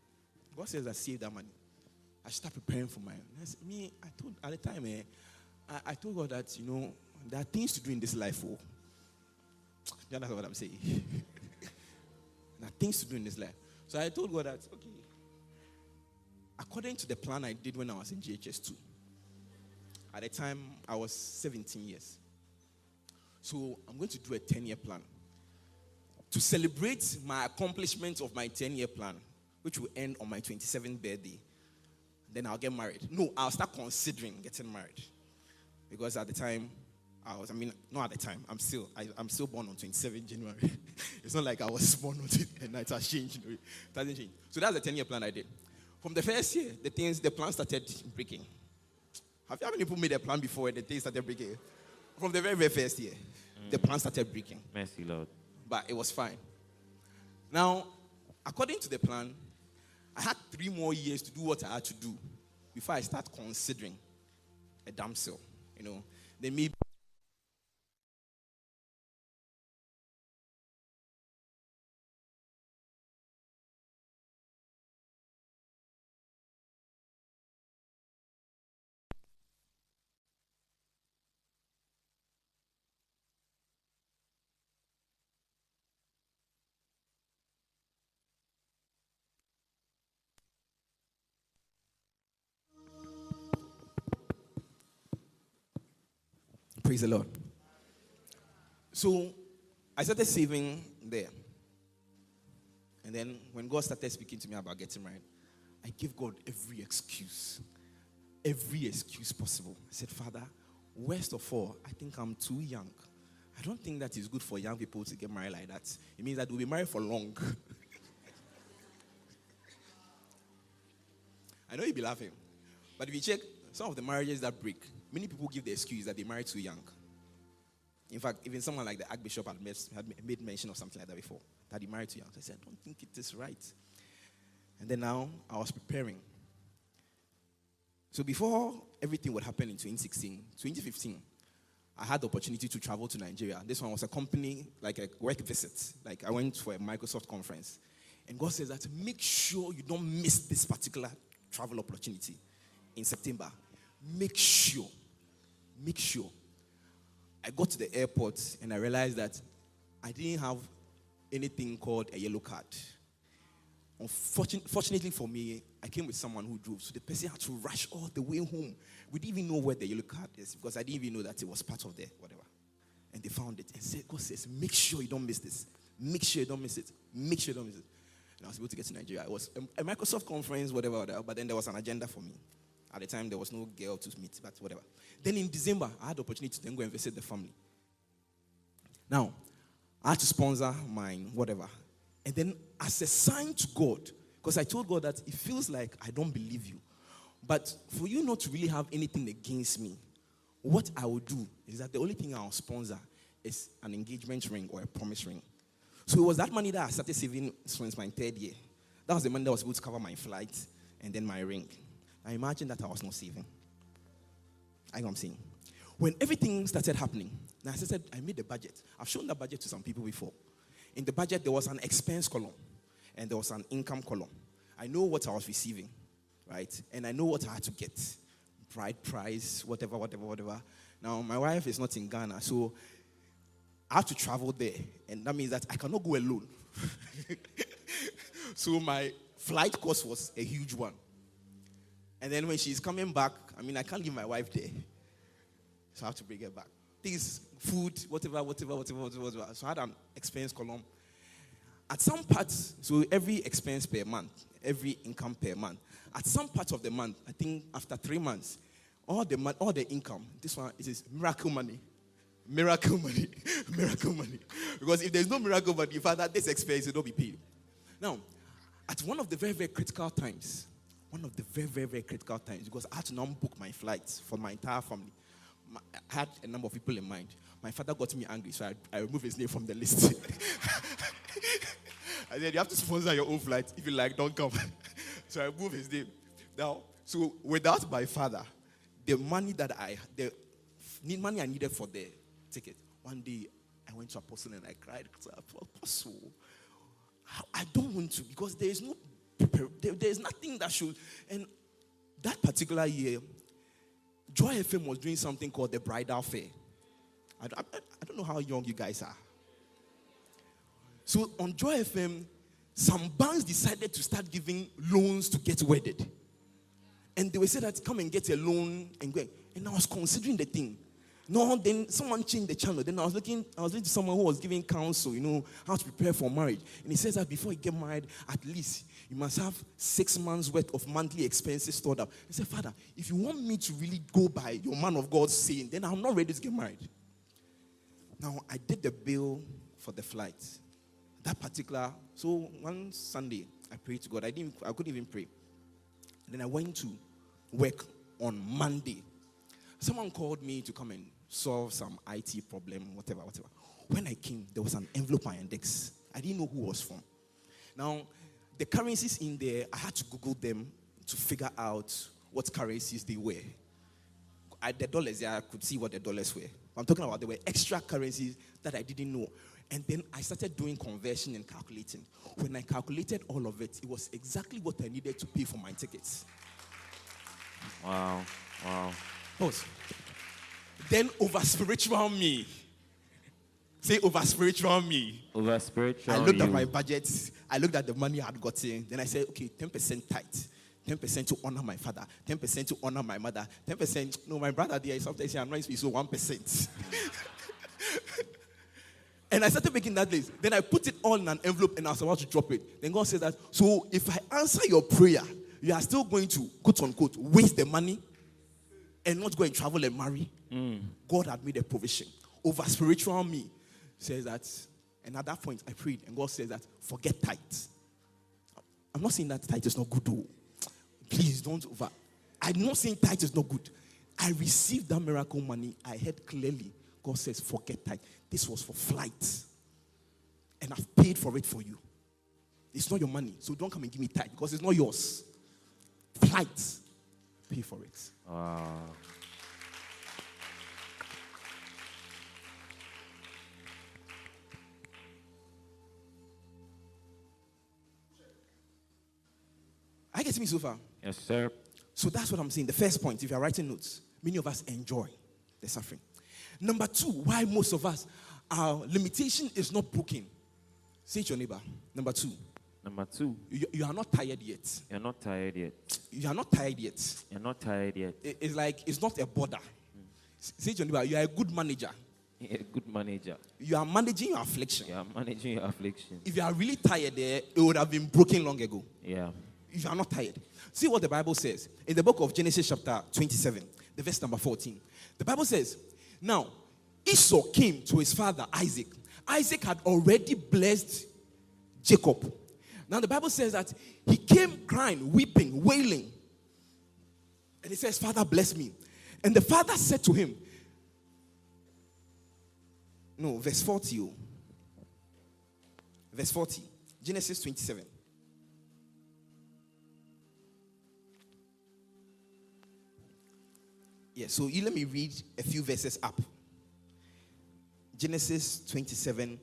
God says I saved that money. I start preparing for my. I said, me, I told at the time, eh, I, I told God that you know there are things to do in this life. Oh, you understand what I'm saying? there are things to do in this life. So I told God that okay, according to the plan I did when I was in GHS two. At the time, I was 17 years. So I'm going to do a 10 year plan to celebrate my accomplishment of my 10 year plan, which will end on my 27th birthday. Then I'll get married. No, I'll start considering getting married. Because at the time, I was, I mean, not at the time, I'm still, I, I'm still born on 27 January. it's not like I was born on it and it has changed. It hasn't changed. So that's the 10 year plan I did. From the first year, the things, the plan started breaking. Have you ever people made a plan before and the things started breaking? From the very, very first year, mm. the plan started breaking. Mercy, Lord. But it was fine. Now, according to the plan, I had three more years to do what I had to do before I start considering a damsel. You know, they may Praise the Lord. So I started saving there. And then when God started speaking to me about getting married, I gave God every excuse. Every excuse possible. I said, Father, worst of all, I think I'm too young. I don't think that is good for young people to get married like that. It means that we'll be married for long. I know you'll be laughing. But if you check some of the marriages that break, Many people give the excuse that they married too young. In fact, even someone like the Archbishop had made, mention of something like that before, that he married too young. So I said, I don't think it is right. And then now I was preparing. So before everything would happen in 2016, 2015, I had the opportunity to travel to Nigeria. This one was a company, like a work visit. Like I went for a Microsoft conference. And God says that make sure you don't miss this particular travel opportunity in September. Make sure make sure. I got to the airport and I realized that I didn't have anything called a yellow card. Unfortunately for me, I came with someone who drove, so the person had to rush all the way home. We didn't even know where the yellow card is because I didn't even know that it was part of the whatever. And they found it and said, God says, make sure you don't miss this. Make sure you don't miss it. Make sure you don't miss it. And I was able to get to Nigeria. It was a Microsoft conference, whatever, whatever, but then there was an agenda for me. At the time, there was no girl to meet, but whatever. Then in December, I had the opportunity to then go and visit the family. Now, I had to sponsor mine, whatever. And then, as a sign to God, because I told God that it feels like I don't believe you. But for you not to really have anything against me, what I will do is that the only thing I'll sponsor is an engagement ring or a promise ring. So it was that money that I started saving since my third year. That was the money that was able to cover my flight and then my ring. I imagine that I was not saving. I know I'm saying. When everything started happening, now as I said, I made a budget. I've shown that budget to some people before. In the budget, there was an expense column and there was an income column. I know what I was receiving, right? And I know what I had to get bride price, whatever, whatever, whatever. Now, my wife is not in Ghana, so I have to travel there. And that means that I cannot go alone. so my flight cost was a huge one. And then when she's coming back, I mean, I can't leave my wife there. So I have to bring her back. Things, food, whatever, whatever, whatever, whatever, whatever. So I had an expense column. At some parts, so every expense per month, every income per month. At some parts of the month, I think after three months, all the all the income, this one it is miracle money. Miracle money. miracle money. Because if there's no miracle money, Father, this expense will not be paid. Now, at one of the very, very critical times, one of the very, very, very critical times because I had to now book my flights for my entire family. My, I had a number of people in mind. My father got me angry, so I, I removed his name from the list. I said, You have to sponsor your own flight. If you like, don't come. so I removed his name. Now, so without my father, the money that I, the money I needed for the ticket, one day I went to Apostle and I cried, i Apostle, I don't want to because there is no there, there's nothing that should. And that particular year, Joy FM was doing something called the Bridal Fair. I, I, I don't know how young you guys are. So on Joy FM, some banks decided to start giving loans to get wedded. And they were said that come and get a loan and go. And I was considering the thing. No, then someone changed the channel. Then I was looking, I was looking to someone who was giving counsel, you know, how to prepare for marriage. And he says that before you get married, at least you must have six months worth of monthly expenses stored up. He said, Father, if you want me to really go by your man of God's saying, then I'm not ready to get married. Now I did the bill for the flight. That particular, so one Sunday I prayed to God. I didn't I couldn't even pray. And then I went to work on Monday. Someone called me to come and solve some IT problem, whatever, whatever. When I came, there was an envelope on index. I didn't know who was from. Now, the currencies in there, I had to Google them to figure out what currencies they were. I, the dollars, yeah, I could see what the dollars were. I'm talking about there were extra currencies that I didn't know. And then I started doing conversion and calculating. When I calculated all of it, it was exactly what I needed to pay for my tickets. Wow. Wow. Pause. Then over spiritual me. Say over spiritual me. Over spiritual. I looked you. at my budget. I looked at the money I had gotten. Then I said, okay, 10% tight. 10% to honor my father. 10% to honor my mother. 10%. No, my brother there sometimes he annoys me, so 1%. and I started making that list. Then I put it all in an envelope and I was about to drop it. Then God said that, so if I answer your prayer, you are still going to, quote unquote, waste the money and not go and travel and marry. God had made a provision. Over spiritual me says that, and at that point I prayed, and God says that, forget tithe. I'm not saying that tithe is not good, though. Please don't over. I'm not saying tithe is not good. I received that miracle money. I heard clearly. God says, forget tithe. This was for flight. And I've paid for it for you. It's not your money. So don't come and give me tithe because it's not yours. Flight. Pay for it. Wow. I get me so far. Yes, sir. So that's what I'm saying. The first point, if you're writing notes, many of us enjoy the suffering. Number two, why most of us, our limitation is not broken. Say it to your neighbor. Number two, Number two, you, you are not tired yet. you're not tired yet. You are not tired yet. You're not tired yet. It- It's like it's not a border. S- Say to your neighbor, you are a good manager. You're a good manager. You are managing your affliction. You are managing your affliction. If you are really tired there, it would have been broken long ago. Yeah. if you are not tired. See what the Bible says in the book of Genesis, chapter 27, the verse number 14. The Bible says, Now Esau came to his father Isaac. Isaac had already blessed Jacob. Now the Bible says that he came crying, weeping, wailing. And he says, Father, bless me. And the father said to him, No, verse 40. oh. Verse 40. Genesis 27. Yeah, so you let me read a few verses up. Genesis 27.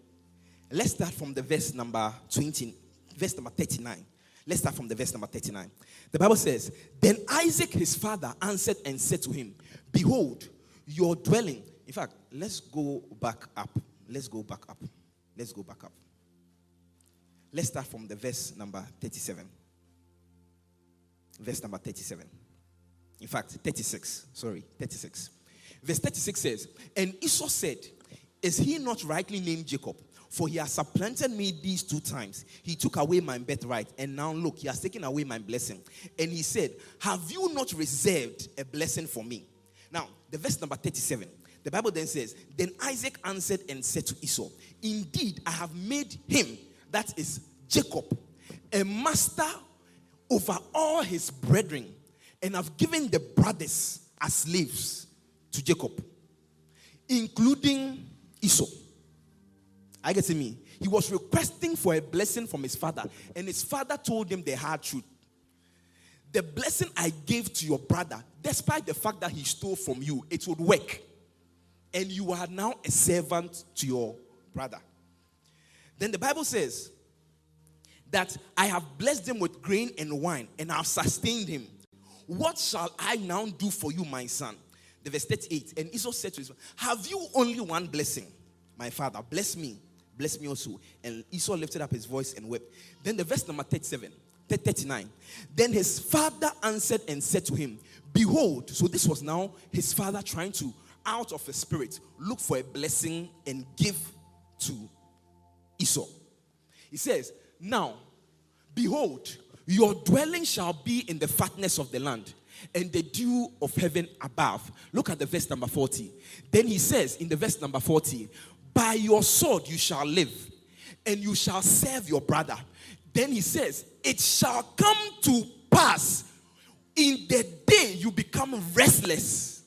Let's start from the verse number 20, verse number 39. Let's start from the verse number 39. The Bible says, Then Isaac his father answered and said to him, Behold, your dwelling. In fact, let's go back up. Let's go back up. Let's go back up. Let's start from the verse number 37. Verse number 37. In fact, 36. Sorry, 36. Verse 36 says, And Esau said, Is he not rightly named Jacob? For he has supplanted me these two times. He took away my birthright, and now look, he has taken away my blessing. And he said, Have you not reserved a blessing for me? Now, the verse number 37, the Bible then says, Then Isaac answered and said to Esau, Indeed, I have made him, that is Jacob, a master over all his brethren, and have given the brothers as slaves to Jacob, including Esau. I get to me. He was requesting for a blessing from his father, and his father told him the hard truth. The blessing I gave to your brother, despite the fact that he stole from you, it would work. And you are now a servant to your brother. Then the Bible says that I have blessed him with grain and wine, and I have sustained him. What shall I now do for you, my son? The verse 38. And Esau said to his father, Have you only one blessing? My father, bless me. Bless me also. And Esau lifted up his voice and wept. Then the verse number 37, 39. Then his father answered and said to him, Behold, so this was now his father trying to, out of his spirit, look for a blessing and give to Esau. He says, Now, behold, your dwelling shall be in the fatness of the land and the dew of heaven above. Look at the verse number 40. Then he says in the verse number 40, By your sword you shall live, and you shall serve your brother. Then he says, It shall come to pass in the day you become restless,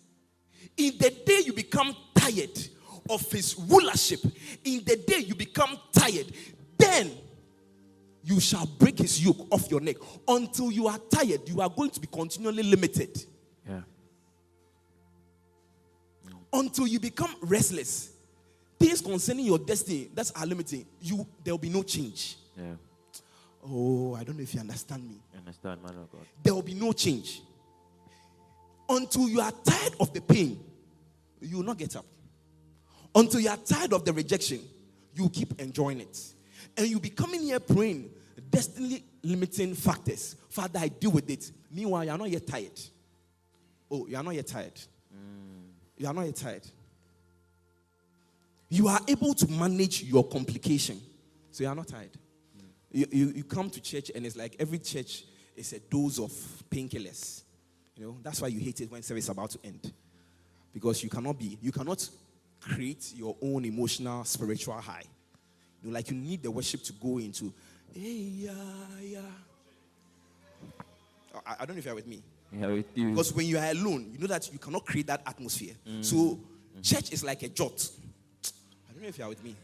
in the day you become tired of his rulership, in the day you become tired, then you shall break his yoke off your neck. Until you are tired, you are going to be continually limited. Yeah. Until you become restless, things concerning your destiny that's are limiting, you there will be no change. Yeah. Oh, I don't know if you understand me. Understand, man of God. There will be no change. Until you are tired of the pain, you will not get up. Until you are tired of the rejection, you will keep enjoying it. And you be coming here praying, destiny limiting factors. Father, I deal with it. Meanwhile, you are not yet tired. Oh, you are not yet tired. Mm. You are not yet tired. You are able to manage your complication. So you are not tired. You, you, you come to church and it's like every church is a dose of painkillers. You know, that's why you hate it when service is about to end. Because you cannot be, you cannot create your own emotional, spiritual high. You know, like you need the worship to go into, hey, yeah, yeah. I, I don't know if you're with me. Yeah, with you. Because when you are alone, you know that you cannot create that atmosphere. Mm. So church is like a jot. Don't know if you are with me.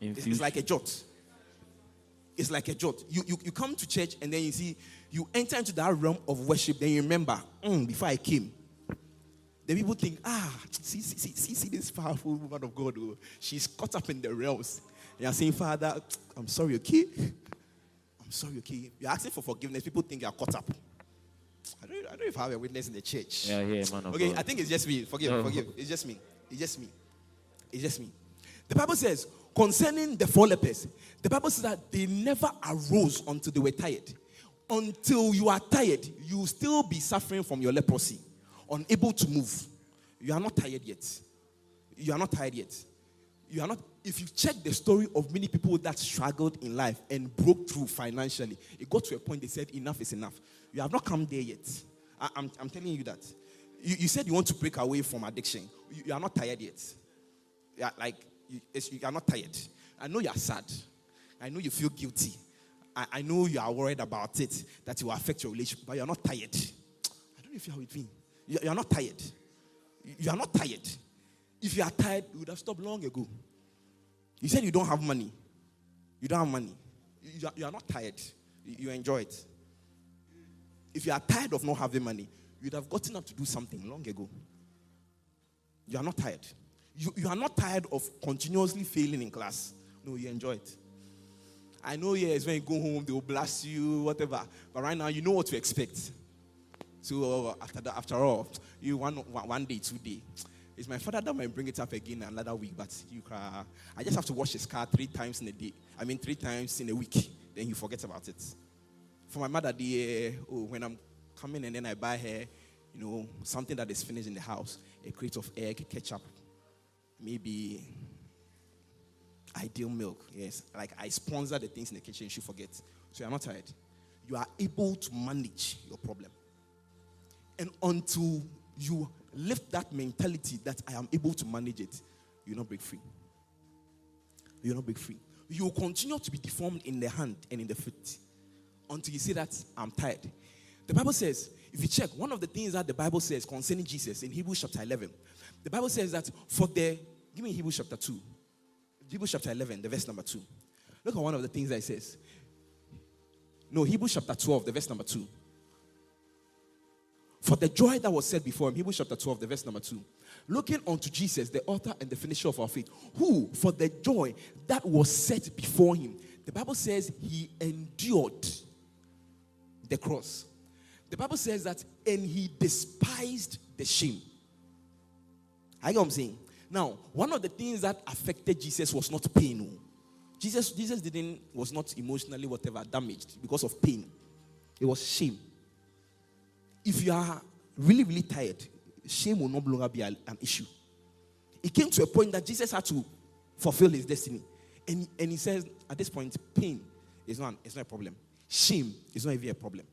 It's, it's like a jot. It's like a jot. You, you, you come to church and then you see, you enter into that realm of worship, then you remember, "Mm, before I came. Then people think, ah, see, see, see, see, see this powerful woman of God. oh, she's caught up in the realms. And you're saying, Father, I'm sorry, okay? I'm sorry, okay? You're asking for forgiveness. People think you're caught up. I don't, I don't know if I have a witness in the church. yeah, yeah, man of Okay, God. I think it's just me. Forgive, No. forgive. It's just me. It's just me. It's just me. The Bible says concerning the four lepers, the Bible says that they never arose until they were tired. Until you are tired, you still be suffering from your leprosy, unable to move. You are not tired yet. You are not tired yet. You are not. If you check the story of many people that struggled in life and broke through financially, it got to a point they said, Enough is enough. You have not come there yet. I, am I'm telling you that. You, you said you want to break away from addiction. You, you are not tired yet. Yeah, like you, you are not tired. I know you are sad. I know you feel guilty. I, I know you are worried about it that it will affect your relationship, but you are not tired. I don't know if you are with me. You, you are not tired. You, you are not tired. If you are tired, you would have stopped long ago. You said you don't have money. You don't have money. You, you are, you are not tired. You, you enjoy it. If you are tired of not having money, you'd have gotten up to do something long ago. You are not tired. You, you are not tired of continuously failing in class. No, you enjoy it. I know, yes, when you go home, they will blast you, whatever. But right now, you know what to expect. So uh, after that, after all, you one, one day, two day. It's my father that might bring it up again another week, but you cry. I just have to wash his car three times in a day. I mean, three times in a week. Then you forget about it. For my mother, the uh, oh, when I'm coming and then I buy her, you know, something that is finished in the house, a crate of egg, ketchup, maybe ideal milk. Yes, like I sponsor the things in the kitchen. She forgets. So you're not tired. You are able to manage your problem. And until you lift that mentality that I am able to manage it, you will not break free. You will not break free. You will continue to be deformed in the hand and in the foot until you say that I'm tired. The Bible says, if you check, one of the things that the Bible says concerning Jesus in Hebrews chapter 11, the Bible says that for the, give me Hebrews chapter 2. Hebrews chapter 11, the verse number 2. Look at one of the things that it says. No, Hebrews chapter 12, the verse number 2. For the joy that was set before him, Hebrews chapter 12, the verse number 2. Looking unto Jesus, the author and the finisher of our faith, who, for the joy that was set before him, the Bible says he endured the cross. The Bible says that, and he despised the shame. I get what I'm saying? Now, one of the things that affected Jesus was not pain. oh. Jesus, Jesus didn't was not emotionally whatever damaged because of pain. It was shame. If you are really, really tired, shame will no longer be an issue. It came to a point that Jesus had to fulfill his destiny. And, and he says, at this point, pain is not, it's not a problem. Shame is not even a problem.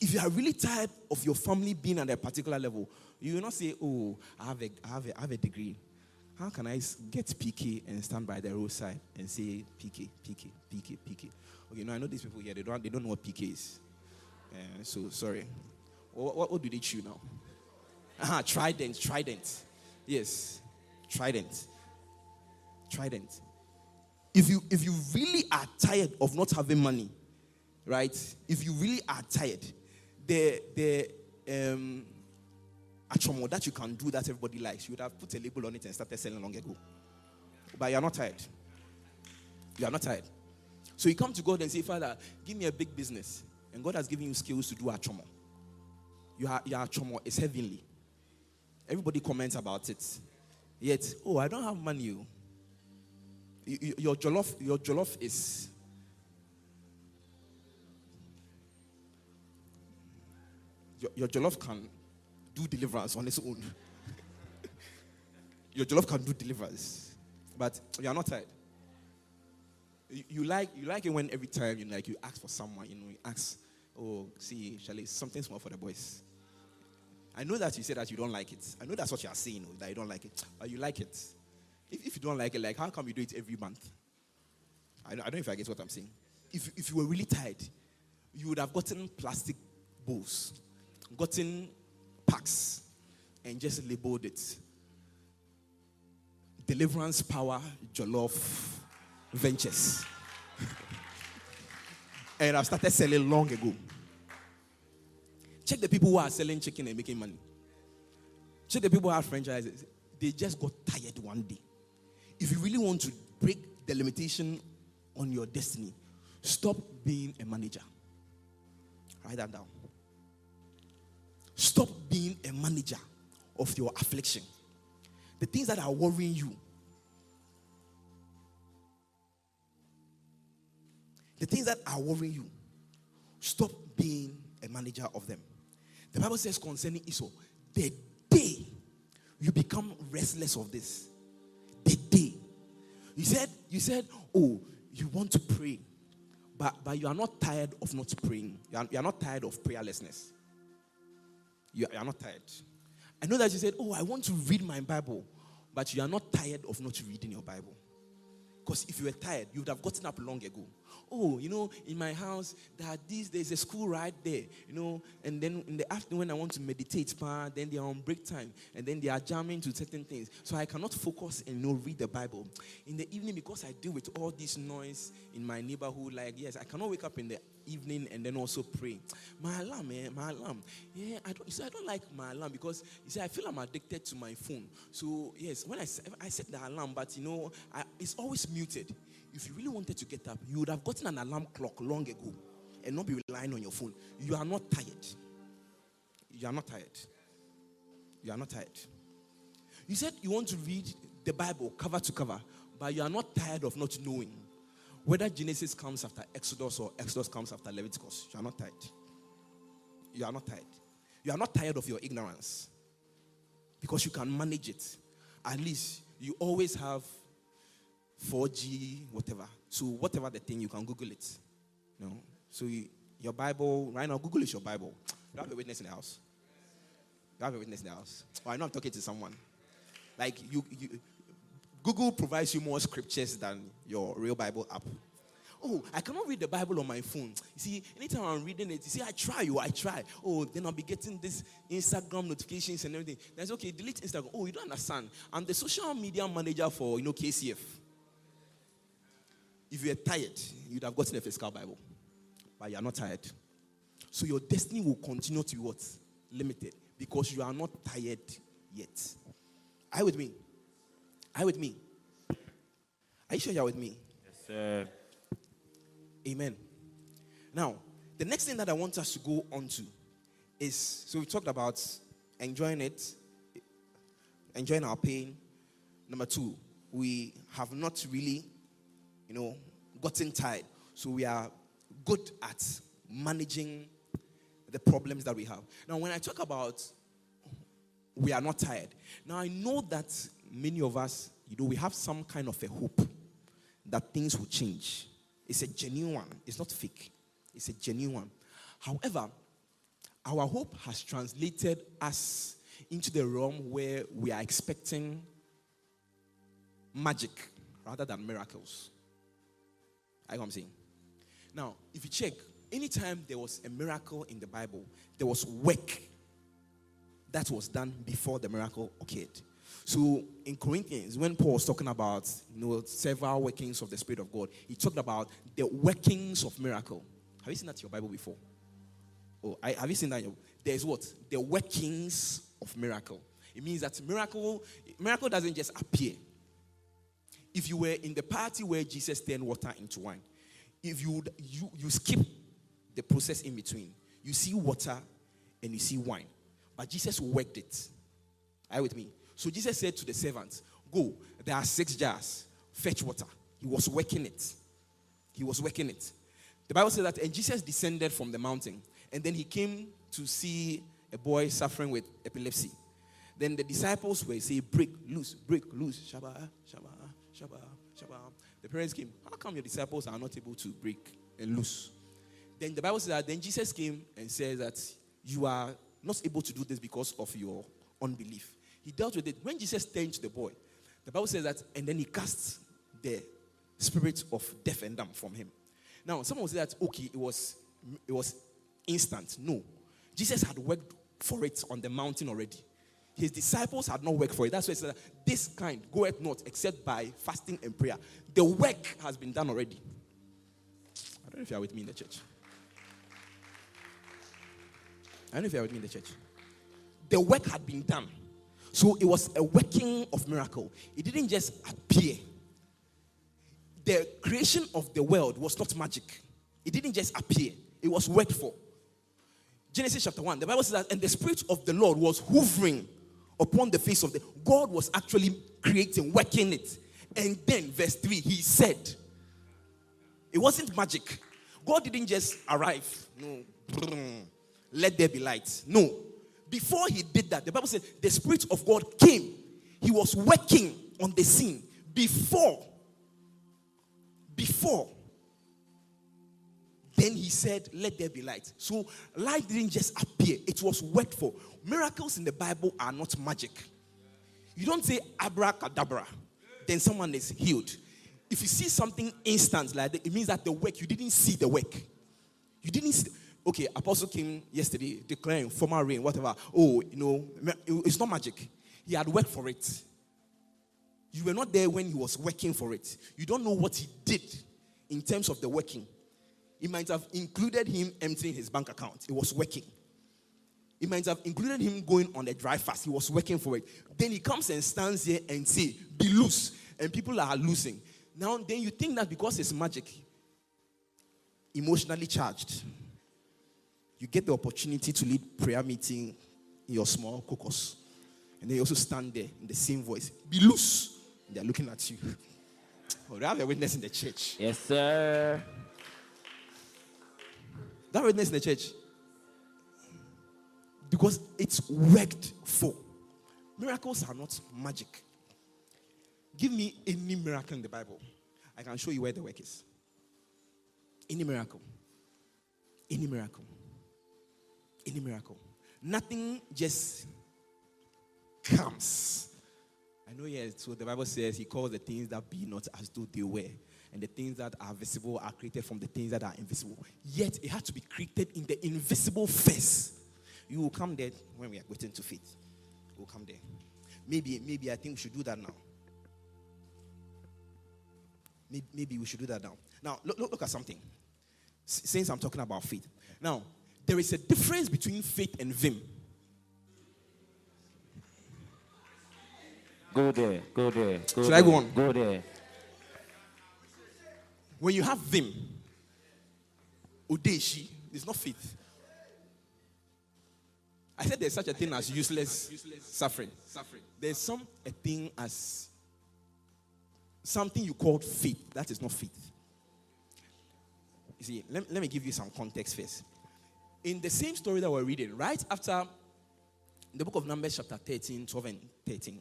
If you are really tired of your family being at a particular level, you will not say, Oh, I have a, I have a, I have a degree. How can I get PK and stand by the roadside and say PK, PK, PK, PK? Okay, no, I know these people here, they don't, they don't know what PK is. Uh, so, sorry. What, what, what do they chew now? Ah, trident, trident. Yes. Trident. Trident. If you if you really are tired of not having money, right? If you really are tired, the the um achomo that you can do that everybody likes, you would have put a label on it and started selling long ago. But you're not tired. You are not tired. So you come to God and say, Father, give me a big business. And God has given you skills to do achomo. Your, your achomo is heavenly. Everybody comments about it. Yet, oh, I don't have money. oh. You- you- Your jollof, your jollof is your, your jollof can do deliverance on its own. your jollof can do deliverance, but you are not tired. You, you like you like it when every time you like you ask for someone, you know, you ask, oh, see, Charlie, something small for the boys. I know that you say that you don't like it. I know that's what you are saying, oh, that you don't like it, but you like it. If, if you don't like it, like how come you do it every month? I I don't know if I get what I'm saying. If, if you were really tired, you would have gotten plastic bowls, gotten packs, and just labeled it Deliverance Power Jollof Ventures. and I've started selling long ago. Check the people who are selling chicken and making money. Check the people who have franchises. They just got tired one day. If you really want to break the limitation on your destiny, stop being a manager. Write that down. Stop being a manager of your affliction. The things that are worrying you. The things that are worrying you. Stop being a manager of them. The Bible says concerning Esau, the day you become restless of this, the day you said, you said, oh, you want to pray, but but you are not tired of not praying. You are, you are not tired of prayerlessness. You are, not tired. I know that you said, oh, I want to read my Bible, but you are not tired of not reading your Bible. Because if you were tired, you would have gotten up long ago. Oh, you know, in my house, that this there's a school right there, you know, and then in the afternoon when I want to meditate, pa, then they are on break time, and then they are jamming to certain things. So I cannot focus and you know read the Bible. In the evening, because I deal with all this noise in my neighborhood, like yes, I cannot wake up in the evening and then also pray. My alarm, man, my alarm. Yeah, I don't you see, I don't like my alarm because you see, I feel I'm addicted to my phone. So yes, when I I set the alarm, but you know, I, it's always muted. If you really wanted to get up, you would have gotten an alarm clock long ago and not be relying on your phone. You are not tired. You are not tired. You are not tired. You said you want to read the Bible cover to cover, but you are not tired of not knowing whether Genesis comes after Exodus or Exodus comes after Leviticus. You are not tired. You are not tired. You are not tired of your ignorance because you can manage it. At least you always have 4G, whatever. So, whatever the thing, you can Google it. You know? So, you, your Bible, right now, Google is your Bible. You have a witness in the house. You have a witness in the house. Oh, I know I'm talking to someone. Like, you, you Google provides you more scriptures than your real Bible app. Oh, I cannot read the Bible on my phone. You see, anytime I'm reading it, you see, I try, oh, I try. Oh, then I'll be getting this Instagram notifications and everything. That's okay, delete Instagram. Oh, you don't understand. I'm the social media manager for, you know, KCF. If you're tired, you'd have gotten a physical Bible. But you're not tired. So your destiny will continue to be what? Limited. Because you are not tired yet. Are you with me? Are you with me? Are you sure you're with me? Yes, sir. Amen. Now, the next thing that I want us to go on to is so we talked about enjoying it, enjoying our pain. Number two, we have not really, you know, gotten tired. So we are good at managing the problems that we have. Now, when I talk about we are not tired, now I know that many of us, you know, we have some kind of a hope that things will change. It's a genuine one, it's not fake, it's a genuine one. However, our hope has translated us into the realm where we are expecting magic rather than miracles. I I'm saying. Now, if you check, anytime there was a miracle in the Bible, there was work that was done before the miracle occurred. So in Corinthians, when Paul was talking about you know several workings of the Spirit of God, he talked about the workings of miracle. Have you seen that in your Bible before? Oh, I, have you seen that? There's what the workings of miracle. It means that miracle miracle doesn't just appear. If you were in the party where Jesus turned water into wine, if you you you skip the process in between, you see water and you see wine, but Jesus worked it. Are you with me? So Jesus said to the servants, Go, there are six jars, fetch water. He was working it. He was working it. The Bible says that, and Jesus descended from the mountain, and then he came to see a boy suffering with epilepsy. Then the disciples were say, Break loose, break loose, The parents came, How come your disciples are not able to break and loose? Then the Bible says that then Jesus came and says that you are not able to do this because of your unbelief. He dealt with it. When Jesus turned the boy, the Bible says that, and then he cast the spirit of deaf and dumb from him. Now, someone will say that, okay, it was, it was instant. No. Jesus had worked for it on the mountain already. His disciples had not worked for it. That's why he said, This kind goeth not except by fasting and prayer. The work has been done already. I don't know if you are with me in the church. I don't know if you are with me in the church. The work had been done. So it was a working of miracle. It didn't just appear. The creation of the world was not magic. It didn't just appear. It was worked for. Genesis chapter 1, the Bible says that, and the Spirit of the Lord was hovering upon the face of the God was actually creating, working it. And then, verse 3, he said, It wasn't magic. God didn't just arrive. No. Let there be light. No. Before he did that, the Bible said the Spirit of God came. He was working on the scene before. Before. Then he said, Let there be light. So light didn't just appear, it was worked for. Miracles in the Bible are not magic. You don't say abracadabra, then someone is healed. If you see something instant like that, it means that the work, you didn't see the work. You didn't see okay, Apostle came yesterday declaring former rain, whatever. Oh, you know, it's not magic. He had worked for it. You were not there when he was working for it. You don't know what he did in terms of the working. It might have included him emptying his bank account. It was working. It might have included him going on a dry fast. He was working for it. Then he comes and stands here and say, "Be loose," and people are losing. Now, then you think that because it's magic, emotionally charged you get the opportunity to lead prayer meeting in your small caucus. And then you also stand there in the same voice. Be loose. They're looking at you. Oh, they have a witness in the church. Yes, sir. That witness in the church. Because it's worked for. Miracles are not magic. Give me any miracle in the Bible. I can show you where the work is. Any miracle. Any miracle any miracle. Nothing just comes. I know, yes, so the Bible says he calls the things that be not as though they were. And the things that are visible are created from the things that are invisible. Yet it had to be created in the invisible first. You will come there when we are getting to faith. We'll come there. Maybe, maybe I think we should do that now. Maybe, maybe we should do that now. Now, look, look, look at something. Since I'm talking about faith. Now, there is a difference between faith and vim. Go there, go there. Go Should there, I go on? Go there. When you have them, odeshi, it's not faith. I said there's such a thing as useless, useless suffering. suffering. There's some a thing as something you call faith. That is not faith. You see, let, let me give you some context first in the same story that we're reading, right after the book of Numbers, chapter 13, 12, and 13,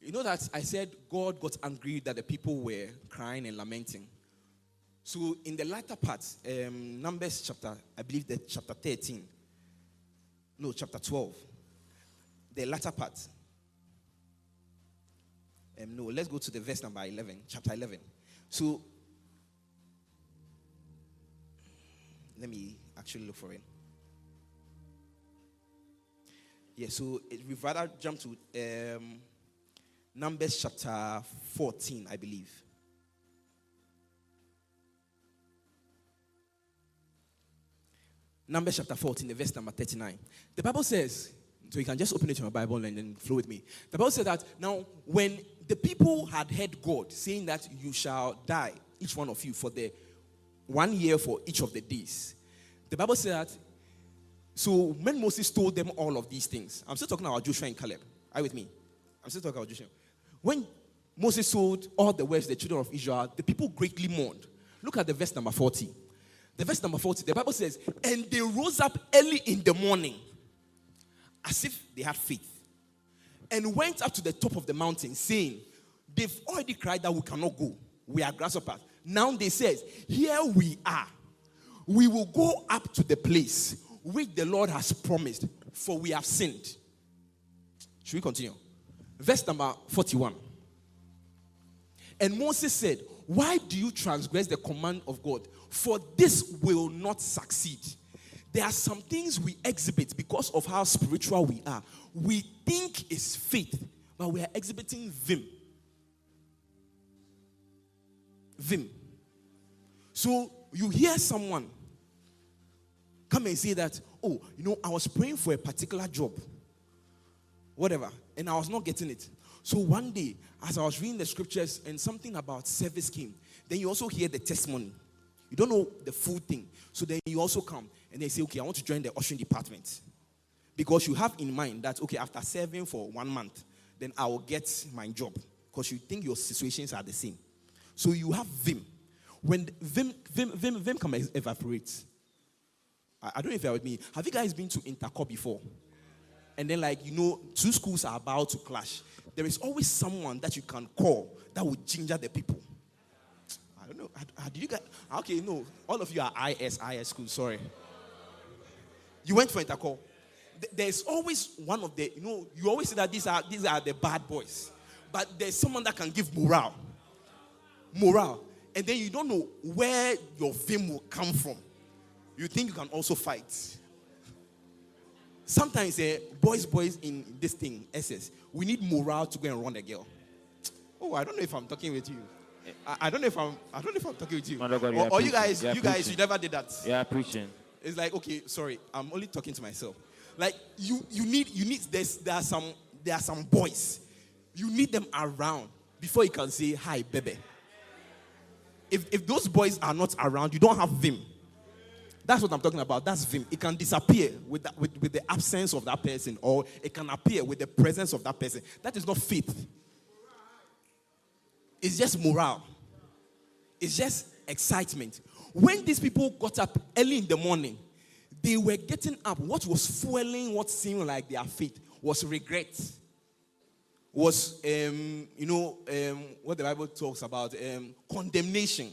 you know that I said God got angry that the people were crying and lamenting. So in the latter part, um, Numbers chapter, I believe that chapter 13, no, chapter 12, the latter part. Um, no, let's go to the verse number 11, chapter 11. So let me actually look for it. Yeah, so we've rather jump to um, Numbers chapter 14, I believe. Numbers chapter 14, the verse number 39. The Bible says, so you can just open it to my Bible and then flow with me. The Bible says that now, when the people had heard God saying that you shall die, each one of you, for the one year for each of the days, the Bible says that. So when Moses told them all of these things, I'm still talking about Joshua and Caleb. Are with me? I'm still talking about Joshua. When Moses told all the words the children of Israel, the people greatly mourned. Look at the verse number 40. The verse number 40, the Bible says, And they rose up early in the morning as if they had faith and went up to the top of the mountain, saying, They've already cried that we cannot go. We are grasshoppers. Now they says, Here we are. We will go up to the place which the Lord has promised, for we have sinned. Should we continue? Verse number 41. And Moses said, Why do you transgress the command of God? For this will not succeed. There are some things we exhibit because of how spiritual we are. We think it's faith, but we are exhibiting vim. Vim. So you hear someone come and say that, oh, you know, I was praying for a particular job, whatever, and I was not getting it. So one day, as I was reading the scriptures and something about service came, then you also hear the testimony. You don't know the full thing. So then you also come and they say, okay, I want to join the ushering department. Because you have in mind that, okay, after serving for one month, then I will get my job. Because you think your situations are the same. So you have Vim. When Vim, Vim, Vim, Vim can evaporate. I, I don't know if you're with me. Have you guys been to Intercor before? And then, like, you know, two schools are about to clash. There is always someone that you can call that will ginger the people. I don't know. How, do you get? Okay, no. All of you are IS, IS school. Sorry. You went for Intercor. There's always one of the, you know, you always say that these are these are the bad boys. But there's someone that can give morale. Morale. And then you don't know where your vim will come from. You think you can also fight. Sometimes, uh, boys, boys in this thing, SS, we need morale to go and run the girl. Oh, I don't know if I'm talking with you. I, I don't know if I'm. I don't know if I'm talking with you. God, or, or you guys, you guys, you never did that. Yeah, preaching. It's like, okay, sorry, I'm only talking to myself. Like you, you need, you need. There's, there are some, there are some boys. You need them around before you can say hi, baby. If if those boys are not around, you don't have them. That's what I'm talking about. That's vim. It can disappear with, that, with, with the absence of that person, or it can appear with the presence of that person. That is not faith. It's just morale. It's just excitement. When these people got up early in the morning, they were getting up. What was fueling what seemed like their faith was regret. Was um, you know um, what the Bible talks about um, condemnation.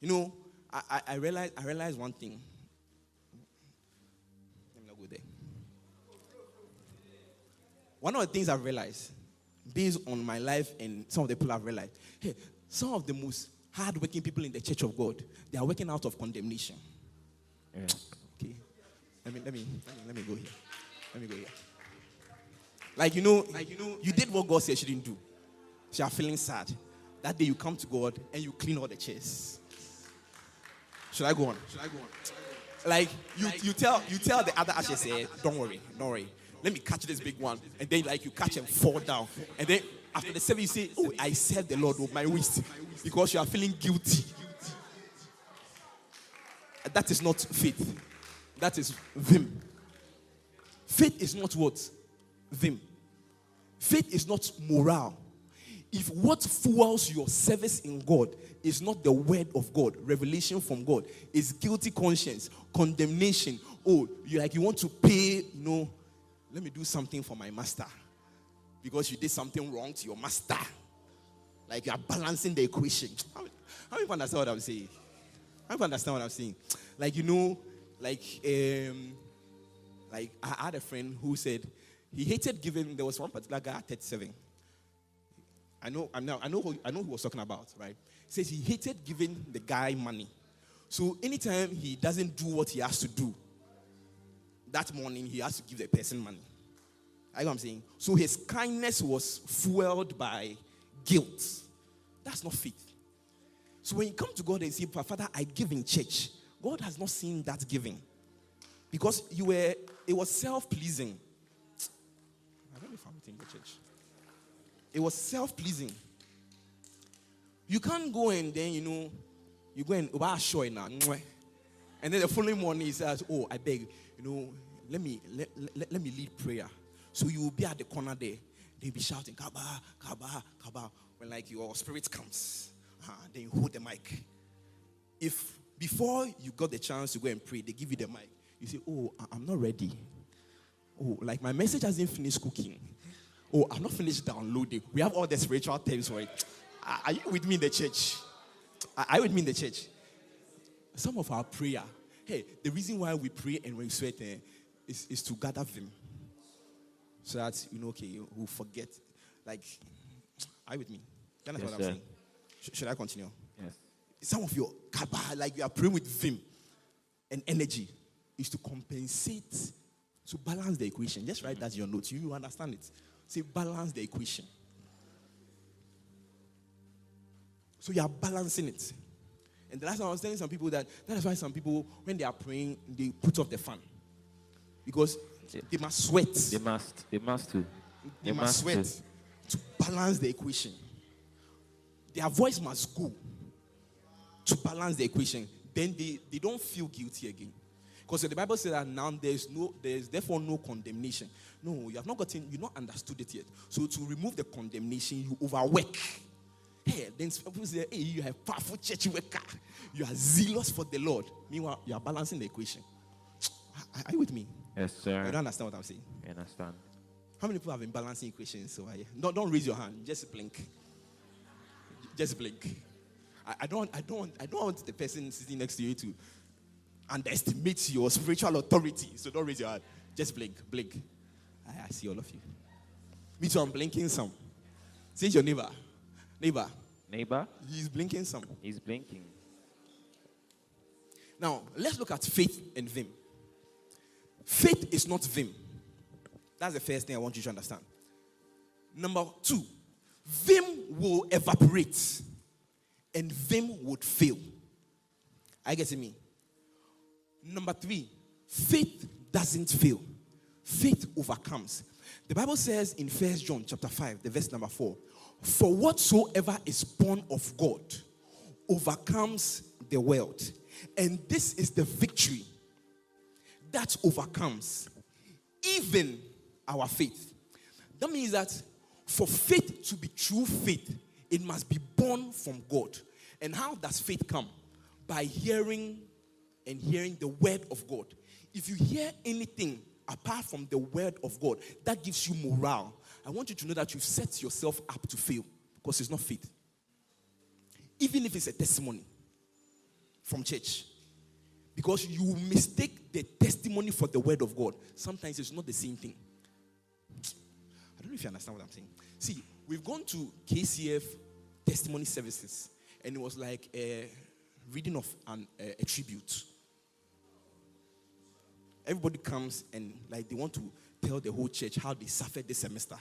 You know, I, I, I realized I realized one thing. Let me not go there. One of the things I've realized, based on my life and some of the people I've realized, hey, some of the most hardworking people in the church of God, they are working out of condemnation. Yeah. Okay. Let me, let me let me let me go here. Let me go here. Like you know, like you know, you did what God said you didn't do. So you're feeling sad. That day you come to God and you clean all the chairs. Should I go on? Should I go on? Like you, you tell you tell the other ashes, say, eh, don't worry, don't worry. Let me catch this big one. And then like you catch and fall down. And then after the seven, you say, Oh, I serve the Lord with my waist because you are feeling guilty. That is not faith. That is vim. Faith is not what? Vim. Faith is not morale. If what fuels your service in God is not the word of God, revelation from God, is guilty conscience, condemnation. Oh, you like you want to pay, know, let me do something for my master because you did something wrong to your master. Like you are balancing the equation. How, how you understand what I'm saying? How you understand what I'm saying? Like you know, like um, like I had a friend who said he hated giving. There was one particular guy at 37. I know, I know, I know, who, I know who was talking about, right? He says he hated giving the guy money. So anytime he doesn't do what he has to do, that morning he has to give the person money. I know what I'm saying? So his kindness was fueled by guilt. That's not faith. So when you come to God and say, Father, I give in church, God has not seen that giving. Because you were, it was self-pleasing. I don't know if I'm the church. It was self-pleasing. You can't go and then, you know, you go and. And then the following morning he says, Oh, I beg, you know, let me let, let, let me lead prayer. So you will be at the corner there. They'll be shouting, Kaba, Kaba, Kaba. When like your spirit comes, uh, then you hold the mic. If before you got the chance to go and pray, they give you the mic. You say, Oh, I'm not ready. Oh, like my message hasn't finished cooking. Oh, I'm not finished downloading. We have all the spiritual terms for it. Are you with me in the church? Are you with me in the church? Some of our prayer, hey, the reason why we pray and we sweat eh, is, is to gather them. So that, you know, okay, we'll forget. Like, are you with me? You understand yes, what I'm saying? Sh- should I continue? Yes. Some of your kaba, like you are praying with vim and energy, is to compensate, to balance the equation. Just write that in your notes. You understand it. Say, balance the equation. So you are balancing it. And the last time I was telling some people that that is why some people, when they are praying, they put off the fan. Because they must sweat. They must. They must too. They, they must, sweat to balance the equation. Their voice must go to balance the equation. Then they, they don't feel guilty again. Because the Bible says that now there's no there's therefore no condemnation. No, you have not gotten, you not understood it yet. So to remove the condemnation, you overwork. Hey, then people say, hey, you have powerful church worker. You are zealous for the Lord. Meanwhile, you are balancing the equation. Are you with me? Yes, sir. You don't understand what I'm saying? I understand. How many people have been balancing equations So I Don't, don't raise your hand. Just blink. Just blink. I, I, don't, I, don't, I don't want the person sitting next to you to underestimate your spiritual authority. So don't raise your hand. Just blink. Blink. I, I see all of you. Me too, I'm blinking some. Say your neighbor. Neighbor. Neighbor? He's blinking some. He's blinking. Now, let's look at faith and vim. Faith is not vim. That's the first thing I want you to understand. Number two, vim will evaporate and vim would fail. I get it me. Number three, faith doesn't fail. Faith overcomes. The Bible says in First John chapter 5, the verse number 4, for whatsoever is born of God overcomes the world. And this is the victory that overcomes even our faith. That means that for faith to be true faith, it must be born from God. And how does faith come? By hearing and hearing the word of God. If you hear anything apart from the word of God, that gives you morale. I want you to know that you've set yourself up to fail because it's not faith. Even if it's a testimony from church, because you mistake the testimony for the word of God. Sometimes it's not the same thing. I don't know if you understand what I'm saying. See, we've gone to KCF testimony services, and it was like a reading of an, a, a tribute. Everybody comes and like they want to tell the whole church how they suffered this semester.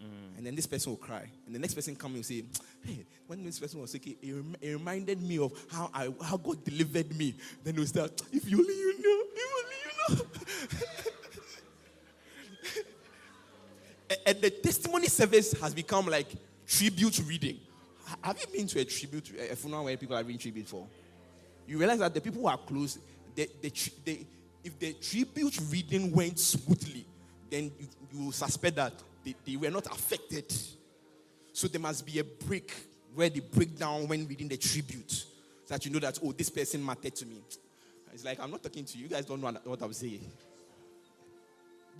Mm. And then this person will cry. And the next person come and say, Hey, when this person was sick, it, it, reminded me of how I how God delivered me. Then we start, if you only you know, if only you know. and the testimony service has become like tribute reading. Have you been to a tribute, a funeral where people are reading tribute for? You realize that the people who are close, they, they, they, if the tribute reading went smoothly, then you, you suspect that they, they were not affected. So there must be a break where they break down when reading the tribute. So that you know that, oh, this person mattered to me. It's like, I'm not talking to you. You guys don't know what I'm saying.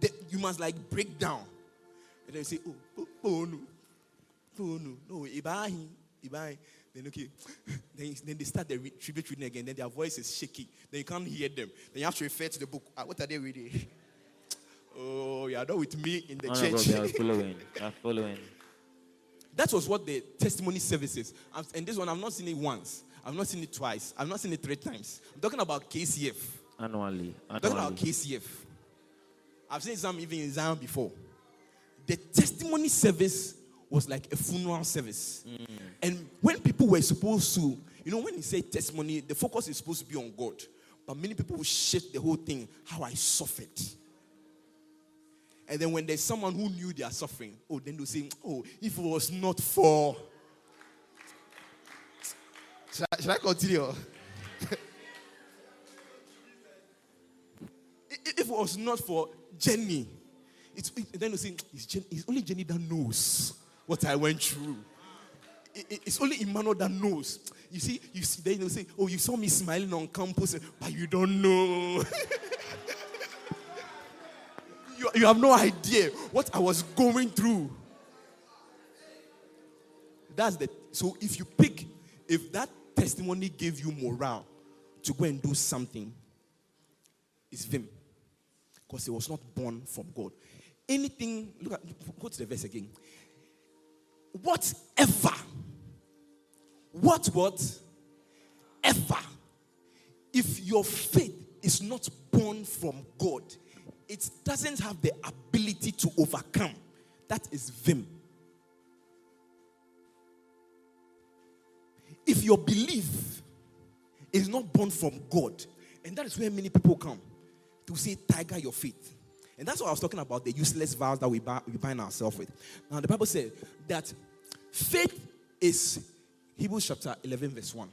They, you must like break down. And then you say, oh, oh, oh no. Oh no. No, Ibahi. Ibahi. Then okay. then, then they start the re- tribute reading again. Then their voice is shaky. Then you can't hear them. Then you have to refer to the book. Uh, what are they reading? Oh, you are not with me in the oh, church. No, following. I'm following. That was what the testimony services. And this one, I've not seen it once. I've not seen it twice. I've not seen it three times. I'm talking about KCF. Annually. Annually. I'm talking about KCF. I've seen some even in Zion before. the testimony service was like a funeral service. And when people were supposed to, you know, when you say testimony, the focus is supposed to be on God. But many people will shift the whole thing, how I suffered. And then when there's someone who knew they are suffering, oh, then they'll say, oh, if it was not for. Should I, should I continue? if it was not for Jenny, it's, it, then you say, it's, Jen, it's only Jenny that knows what I went through. It, it, it's only Emmanuel that knows. You see, you see, then they'll say, oh, you saw me smiling on campus, but you don't know. you, you have no idea what I was going through. That's the so if you pick, if that testimony gave you morale to go and do something, it's Vim. Because it was not born from God. Anything, look at go to the verse again. Whatever, what what ever, if your faith is not born from God, it doesn't have the ability to overcome. That is vim. If your belief is not born from God, and that is where many people come to say, Tiger your faith. And that's what I was talking about the useless vows that we, buy, we bind ourselves with. Now, the Bible says that faith is Hebrews chapter 11, verse 1.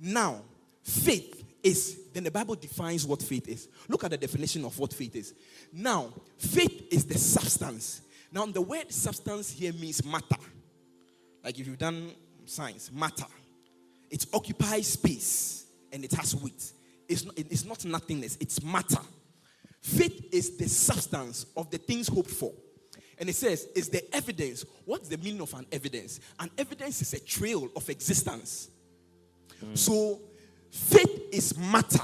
Now, faith is, then the Bible defines what faith is. Look at the definition of what faith is. Now, faith is the substance. Now, the word substance here means matter. Like if you've done science, matter. It occupies space and it has weight. It's not, it's not nothingness, it's matter. Faith is the substance of the things hoped for. And it says, is the evidence. What's the meaning of an evidence? An evidence is a trail of existence. Mm. So, faith is matter,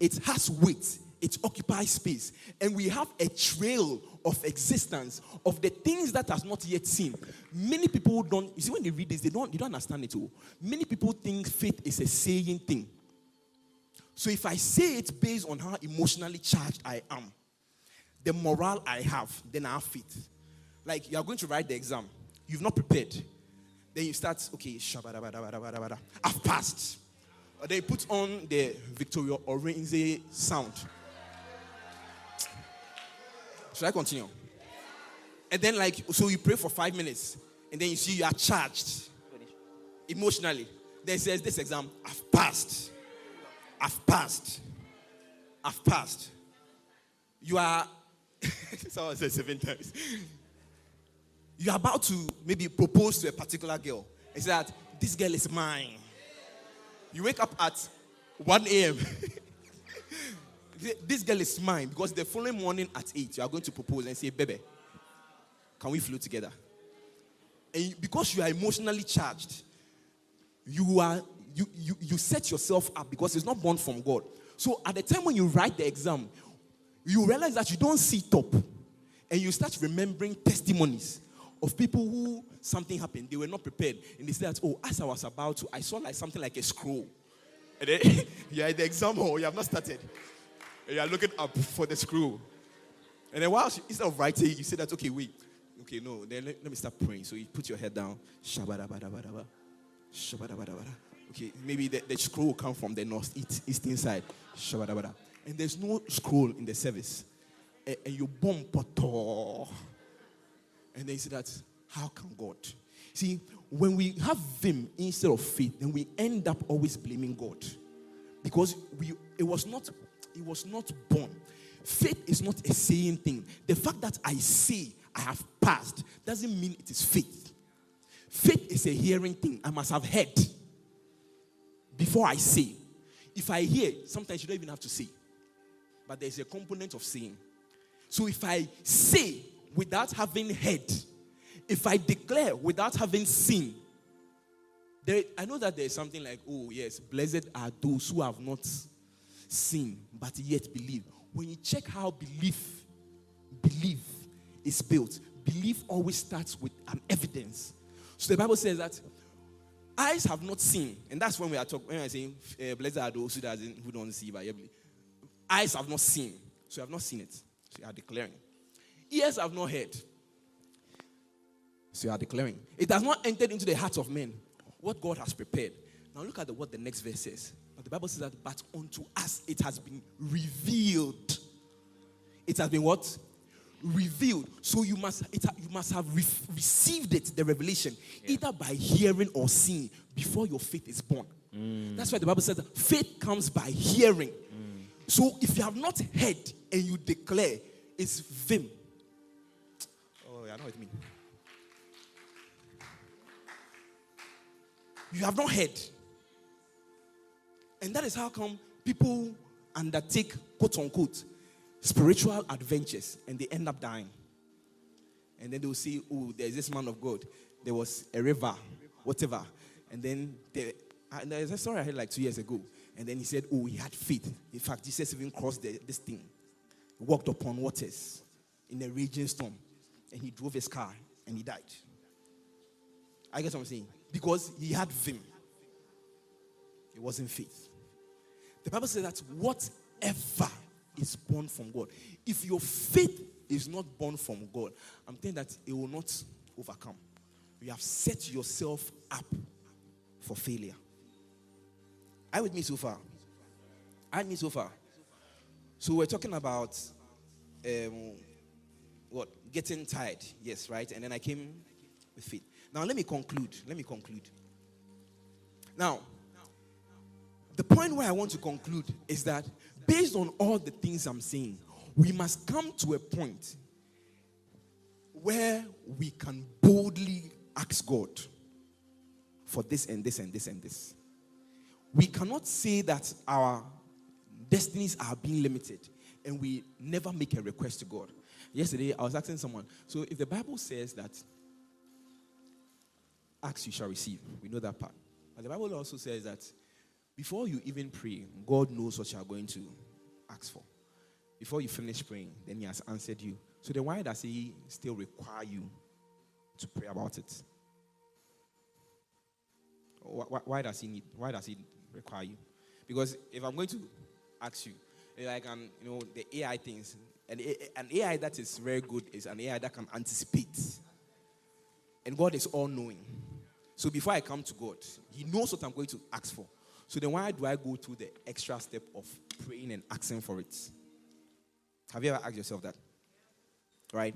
it has weight, it occupies space. And we have a trail of existence of the things that has not yet seen. Many people don't, you see, when they read this, they don't, they don't understand it all. Many people think faith is a saying thing. So if I say it based on how emotionally charged I am, the morale I have, then I have faith. Like you are going to write the exam, you've not prepared. Then you start, okay, I've passed. You put on the Victoria Orenze sound. Should I continue? And then, like, so you pray for five minutes, and then you see you are charged emotionally. Then says, This exam, I've passed. I've passed. I've passed. You are, someone said seven times. You're about to maybe propose to a particular girl. It's that this girl is mine. You wake up at 1 a.m. this girl is mine because the following morning at 8, you are going to propose and say, Baby, can we flow together? And because you are emotionally charged, you are you, you, you set yourself up because it's not born from God. So at the time when you write the exam, you realize that you don't see top. And you start remembering testimonies of people who something happened, they were not prepared. And they said, Oh, as I was about to, I saw like something like a scroll. And then you're at the exam hall, you have not started. And you are looking up for the scroll. And then while instead of writing, you say that, okay, wait. Okay, no, then let, let me start praying. So you put your head down. Shabadabadabadaba. Shabadabadabada. Okay, maybe the, the scroll will come from the north east, eastern side. And there's no scroll in the service. And, and you bomb. And they say that, how can God? See, when we have Vim instead of faith, then we end up always blaming God. Because we it was not it was not born. Faith is not a saying thing. The fact that I say I have passed doesn't mean it is faith. Faith is a hearing thing. I must have heard before I say. If I hear, sometimes you don't even have to say. But there's a component of saying. So if I say without having heard, if I declare without having seen, there, I know that there's something like, oh, yes, blessed are those who have not seen but yet believe. When you check how belief, belief is built, belief always starts with an evidence. So the Bible says that eyes have not seen, and that's when we are talking. When I say, uh, "Blessed are those who doesn't who don't see, but yet believe. eyes have not seen, so you have not seen it. So you are declaring. Ears have not heard, So you are declaring. It has not entered into the hearts of men what God has prepared. Now look at the, what the next verse says. But the Bible says that, but unto us it has been revealed. It has been what? Revealed. So you must it, you must have re- received it, the revelation, yeah. either by hearing or seeing before your faith is born. Mm. That's why the Bible says faith comes by hearing. Mm. So if you have not heard and you declare, it's vim. Yeah, I know what you have not heard. And that is how come people undertake, quote unquote, spiritual adventures and they end up dying. And then they'll say, oh, there's this man of God. There was a river, whatever. And then there, there's a story I heard like two years ago. And then he said, oh, he had faith. In fact, Jesus even crossed the, this thing, walked upon waters in a raging storm. And he drove his car and he died. I guess what I'm saying. Because he had vim. It wasn't faith. The Bible says that whatever is born from God, if your faith is not born from God, I'm telling that it will not overcome. You have set yourself up for failure. Are with me so far? Are me so far? So we're talking about um, getting tired, yes, right? And then I came with faith. Now let me conclude. Let me conclude. Now, the point where I want to conclude is that based on all the things I'm saying, we must come to a point where we can boldly ask God for this and this and this and this. We cannot say that our destinies are being limited and we never make a request to God. Yesterday, I was asking someone, so if the Bible says that ask, you shall receive, we know that part. But the Bible also says that before you even pray, God knows what you are going to ask for. Before you finish praying, then He has answered you. So then, why does He still require you to pray about it? Why, does He need? Why does He require you? Because if I'm going to ask you, like um, you know, the AI things, and an AI that is very good is an AI that can anticipate, and God is all knowing. So before I come to God, He knows what I'm going to ask for. So then why do I go through the extra step of praying and asking for it? Have you ever asked yourself that? Right?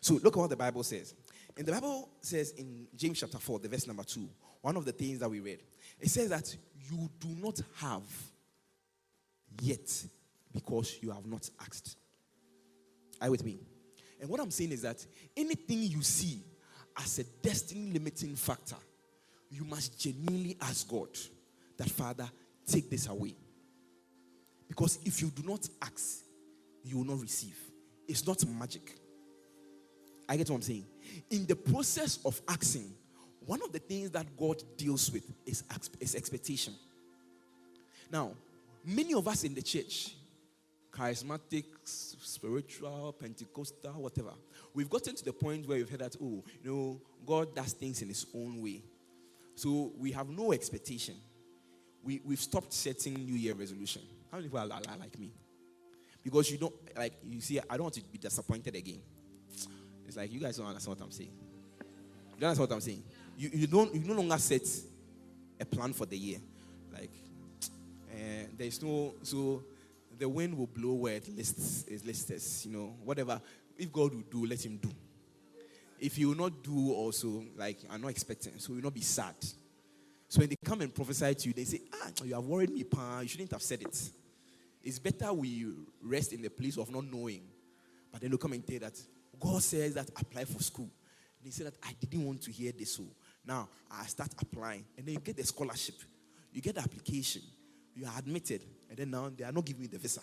So look at what the Bible says. And the Bible says in James chapter 4, the verse number 2, one of the things that we read, it says that you do not have yet because you have not asked. Are you with me? And what I'm saying is that anything you see as a destiny limiting factor, you must genuinely ask God that, Father, take this away. Because if you do not ask, you will not receive. It's not magic. I get what I'm saying. In the process of asking, one of the things that God deals with is, is expectation. Now, many of us in the church, charismatic, spiritual, Pentecostal, whatever, we've gotten to the point where we've heard that, oh, you know, God does things in His own way. So we have no expectation we, we've stopped setting New Year resolution. How many people are, are, like me? Because you don't, like, you see, I don't want to be disappointed again. It's like, you guys don't understand what I'm saying. You don't understand what I'm saying? You, you, don't, you no longer set a plan for the year. Like, uh, there's no, so the wind will blow where it lists, it lists, you know, whatever. If God will do, let him do. If he will not do also, like, I'm not expecting, so you'll not be sad. So when they come and prophesy to you, they say, Ah, you have worried me, pa. You shouldn't have said it. It's better we rest in the place of not knowing. But then they come and tell that God says that apply for school. They say that I didn't want to hear this. So now I start applying. And then you get the scholarship. You get the application. You are admitted. And then now they are not giving you the visa.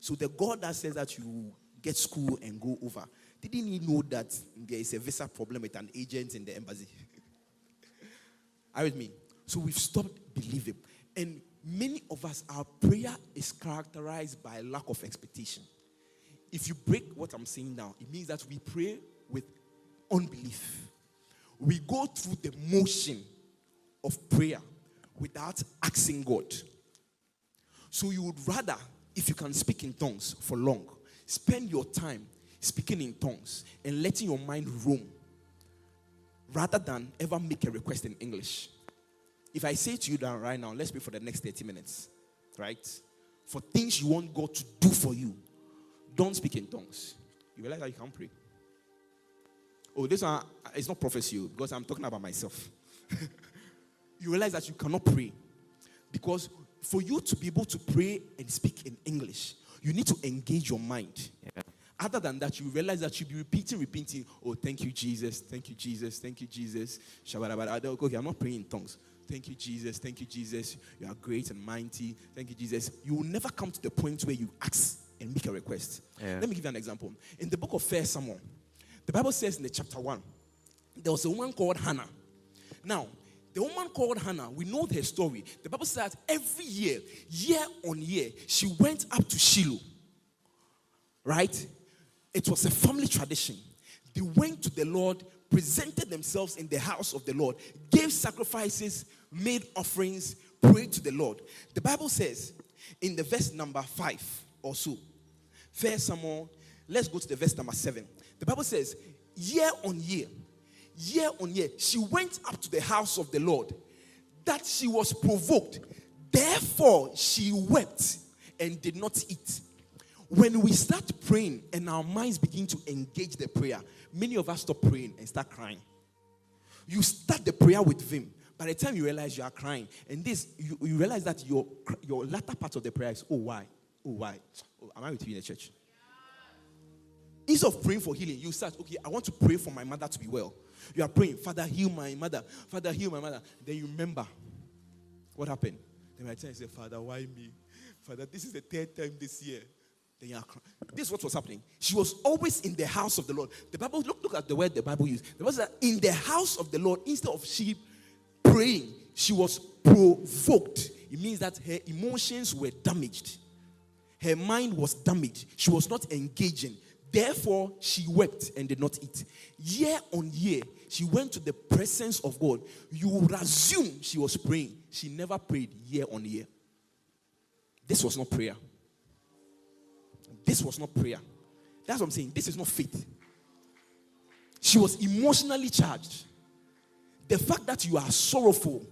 So the God that says that you get school and go over, didn't he know that there is a visa problem with an agent in the embassy? Are with me? So we've stopped believing. And many of us, our prayer is characterized by lack of expectation. If you break what I'm saying now, it means that we pray with unbelief. We go through the motion of prayer without asking God. So you would rather, if you can speak in tongues for long, spend your time speaking in tongues and letting your mind roam rather than ever make a request in English. If I say to you that right now, let's pray for the next 30 minutes, right? For things you want God to do for you, don't speak in tongues. You realize that you can't pray. Oh, this one it's not prophecy oh, because I'm talking about myself. you realize that you cannot pray because for you to be able to pray and speak in English, you need to engage your mind. Yeah. Other than that, you realize that you'll be repeating, repeating, oh, thank you, Jesus, thank you, Jesus, thank you, Jesus. Okay, I'm not praying in tongues. Thank you, Jesus, thank you, Jesus. You are great and mighty. Thank you, Jesus. You will never come to the point where you ask and make a request. Yeah. Let me give you an example. In the book of First Samuel, the Bible says in the chapter 1, there was a woman called Hannah. Now, the woman called Hannah, we know her story. The Bible says every year, year on year, she went up to Shiloh. Right? It was a family tradition. They went to the Lord, presented themselves in the house of the Lord, gave sacrifices, made offerings, prayed to the Lord. The Bible says in the verse number 5 or so, First Samuel, let's go to the verse number 7. The Bible says, year on year, year on year, she went up to the house of the Lord that she was provoked. Therefore, she wept and did not eat. When we start praying and our minds begin to engage the prayer, many of us stop praying and start crying. You start the prayer with vim. By the time you realize you are crying, and this, you, you realize that your, your latter part of the prayer is, oh, why? Oh, why? Oh, am I with you in the church? Instead of praying for healing, you start, okay, I want to pray for my mother to be well. You are praying, Father, heal my mother. Father, heal my mother. Then you remember what happened. Then time you say, Father, why me? Father, this is the third time this year. Then you are crying. This is what was happening. She was always in the house of the Lord. The Bible, look, look at the word the Bible used. The Bible said, in the house of the Lord, instead of she praying, she was provoked. It means that her emotions were damaged. Her mind was damaged. She was not engaging. Therefore, she wept and did not eat. Year on year, she went to the presence of God. You would assume she was praying. She never prayed year on year. This was not prayer. This was not prayer. That's what I'm saying. This is not faith. She was emotionally charged. The fact that you are sorrowful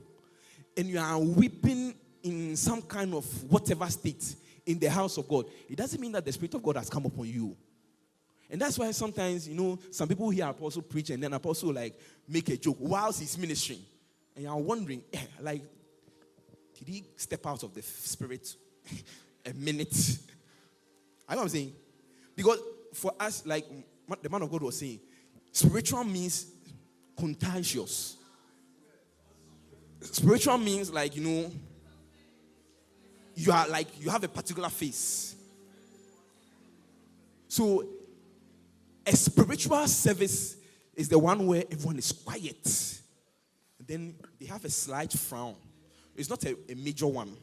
and you are weeping in some kind of whatever state in the house of God, it doesn't mean that the Spirit of God has come upon you. And that's why sometimes, you know, some people hear Apostle preach and then Apostle like make a joke whilst he's ministering. And you're wondering, eh, like, did he step out of the spirit a minute? I know what I'm saying. Because for us, like the man of God was saying, spiritual means contagious. Spiritual means like, you know, you are like, you have a particular face. So a spiritual service is the one where everyone is quiet. Then they have a slight frown. It's not a, a major one,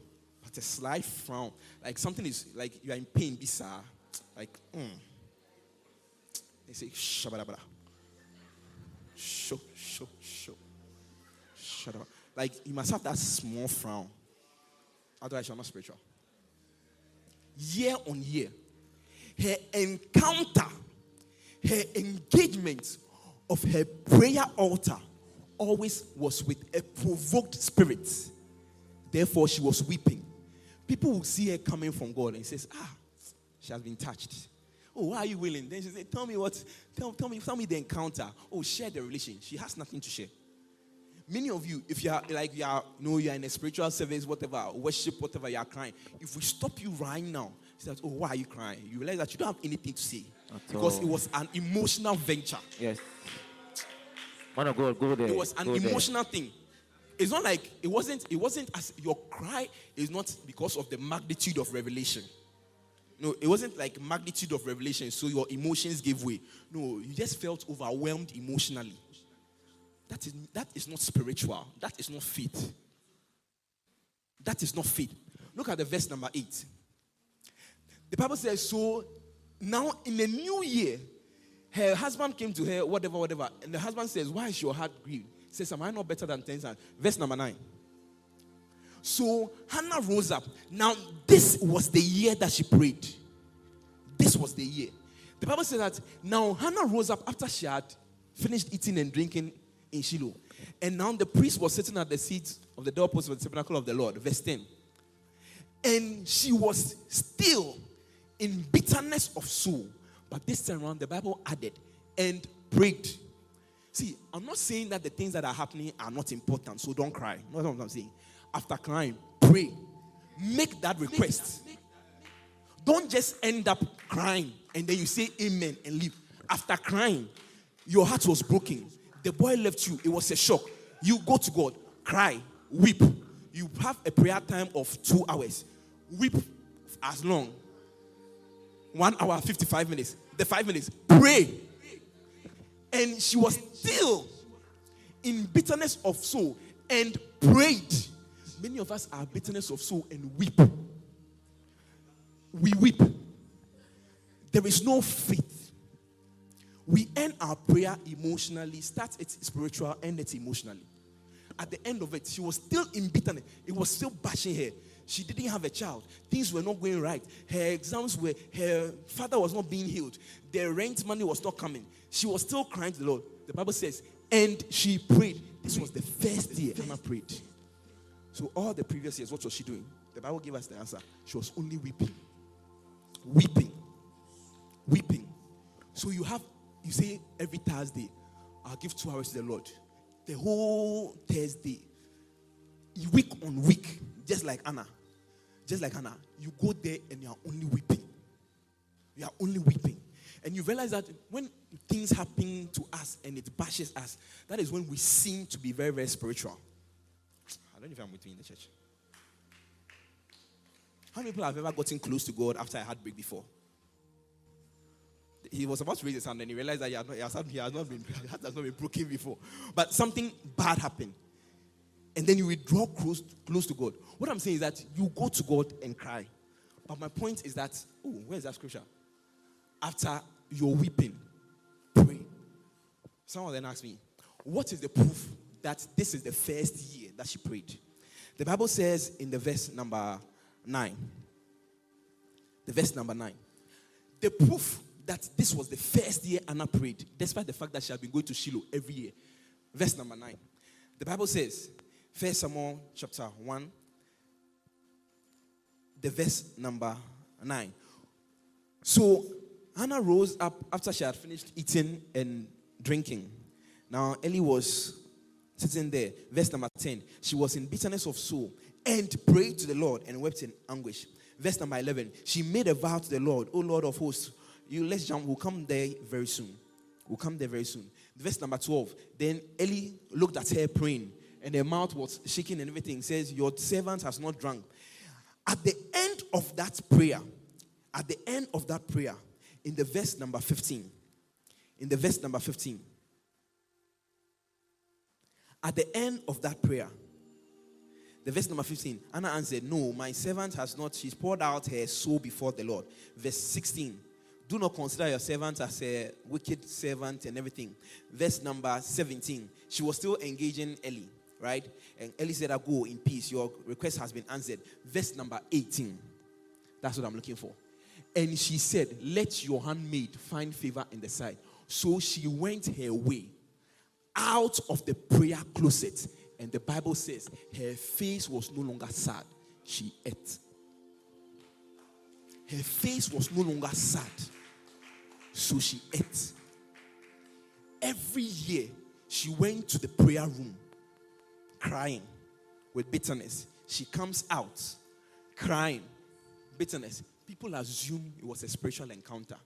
but a slight frown. Like something is like you are in pain, bizarre. Like, mm. They say, shabadabada. Show, show, show. Shut up. Like you must have that small frown. Otherwise, you're not spiritual. Year on year, her encounter her engagement of her prayer altar always was with a provoked spirit. Therefore, she was weeping. People will see her coming from God and says, Ah, she has been touched. Oh, why are you willing? Then she says, Tell me what, tell, tell me, tell me the encounter. Oh, share the relation. She has nothing to share. Many of you, if you are like you are, know, you are in a spiritual service, whatever, worship, whatever, you are crying. If we stop you right now, she says, Oh, why are you crying? You realize that you don't have anything to say. At because all. it was an emotional venture. Yes. Man of God, go there. It was an go emotional there. thing. It's not like it wasn't, it wasn't as your cry is not because of the magnitude of revelation. No, it wasn't like magnitude of revelation, so your emotions gave way. No, you just felt overwhelmed emotionally. That is that is not spiritual. That is not faith. That is not faith. Look at the verse number eight. The Bible says, so now in the new year, her husband came to her, whatever, whatever. And the husband says, Why is your heart grieved? Says, Am I not better than 10 sons? Verse number 9. So Hannah rose up. Now, this was the year that she prayed. This was the year. The Bible says that now Hannah rose up after she had finished eating and drinking in Shiloh. And now the priest was sitting at the seat of the doorpost of the tabernacle of the Lord. Verse 10. And she was still in bitterness of soul. But this time around, the Bible added, and prayed. See, I'm not saying that the things that are happening are not important, so don't cry. Not what I'm saying. After crying, pray. Make that request. Don't just end up crying and then you say amen and leave. After crying, your heart was broken. The boy left you. It was a shock. You go to God, cry, weep. You have a prayer time of two hours. Weep as long. One hour, 55 minutes. The five minutes. Pray. And she was still in bitterness of soul and prayed. Many of us are bitterness of soul and weep. We weep. There is no faith. We end our prayer emotionally, start it spiritual, end it emotionally. At the end of it, she was still in bitterness. It was still bashing her. She didn't have a child. Things were not going right. Her exams were, her father was not being healed. The rent money was not coming. She was still crying to the Lord. The Bible says, and she prayed. This was the first year Hannah prayed. So, all the previous years, what was she doing? The Bible gave us the answer. She was only weeping. Weeping. Weeping. So, you have, you say every Thursday, I'll give two hours to the Lord. The whole Thursday, week on week, just like Anna. Just like Anna, you go there and you are only weeping. You are only weeping. And you realize that when things happen to us and it bashes us, that is when we seem to be very, very spiritual. I don't know if I'm with you in the church. How many people have ever gotten close to God after a heartbreak before? He was about to raise his hand and he realized that he, had not, he, has, not been, has not been broken before. But something bad happened and then you withdraw close, close to God. What I'm saying is that you go to God and cry. But my point is that, oh, where's that scripture? After you're weeping, pray. Someone then asked me, what is the proof that this is the first year that she prayed? The Bible says in the verse number nine, the verse number nine, the proof that this was the first year Anna prayed, despite the fact that she had been going to Shiloh every year. Verse number nine. The Bible says, First Samuel chapter 1, the verse number 9. So Hannah rose up after she had finished eating and drinking. Now Eli was sitting there. Verse number 10. She was in bitterness of soul and prayed to the Lord and wept in anguish. Verse number 11. She made a vow to the Lord, O Lord of hosts, you let's jump, we'll come there very soon. We'll come there very soon. Verse number 12. Then Eli looked at her praying and their mouth was shaking and everything, says, Your servant has not drunk. At the end of that prayer, at the end of that prayer, in the verse number 15, in the verse number 15, at the end of that prayer, the verse number 15, Anna answered, No, my servant has not, she's poured out her soul before the Lord. Verse 16, do not consider your servant as a wicked servant and everything. Verse number 17, she was still engaging Eli right? And Eli said, Go in peace. Your request has been answered. Verse number 18. That's what I'm looking for. And she said, Let your handmaid find favor in the sight. So she went her way out of the prayer closet. And the Bible says her face was no longer sad. She ate. Her face was no longer sad. So she ate. Every year, she went to the prayer room crying with bitterness. She comes out crying, bitterness. People assume it was a spiritual encounter,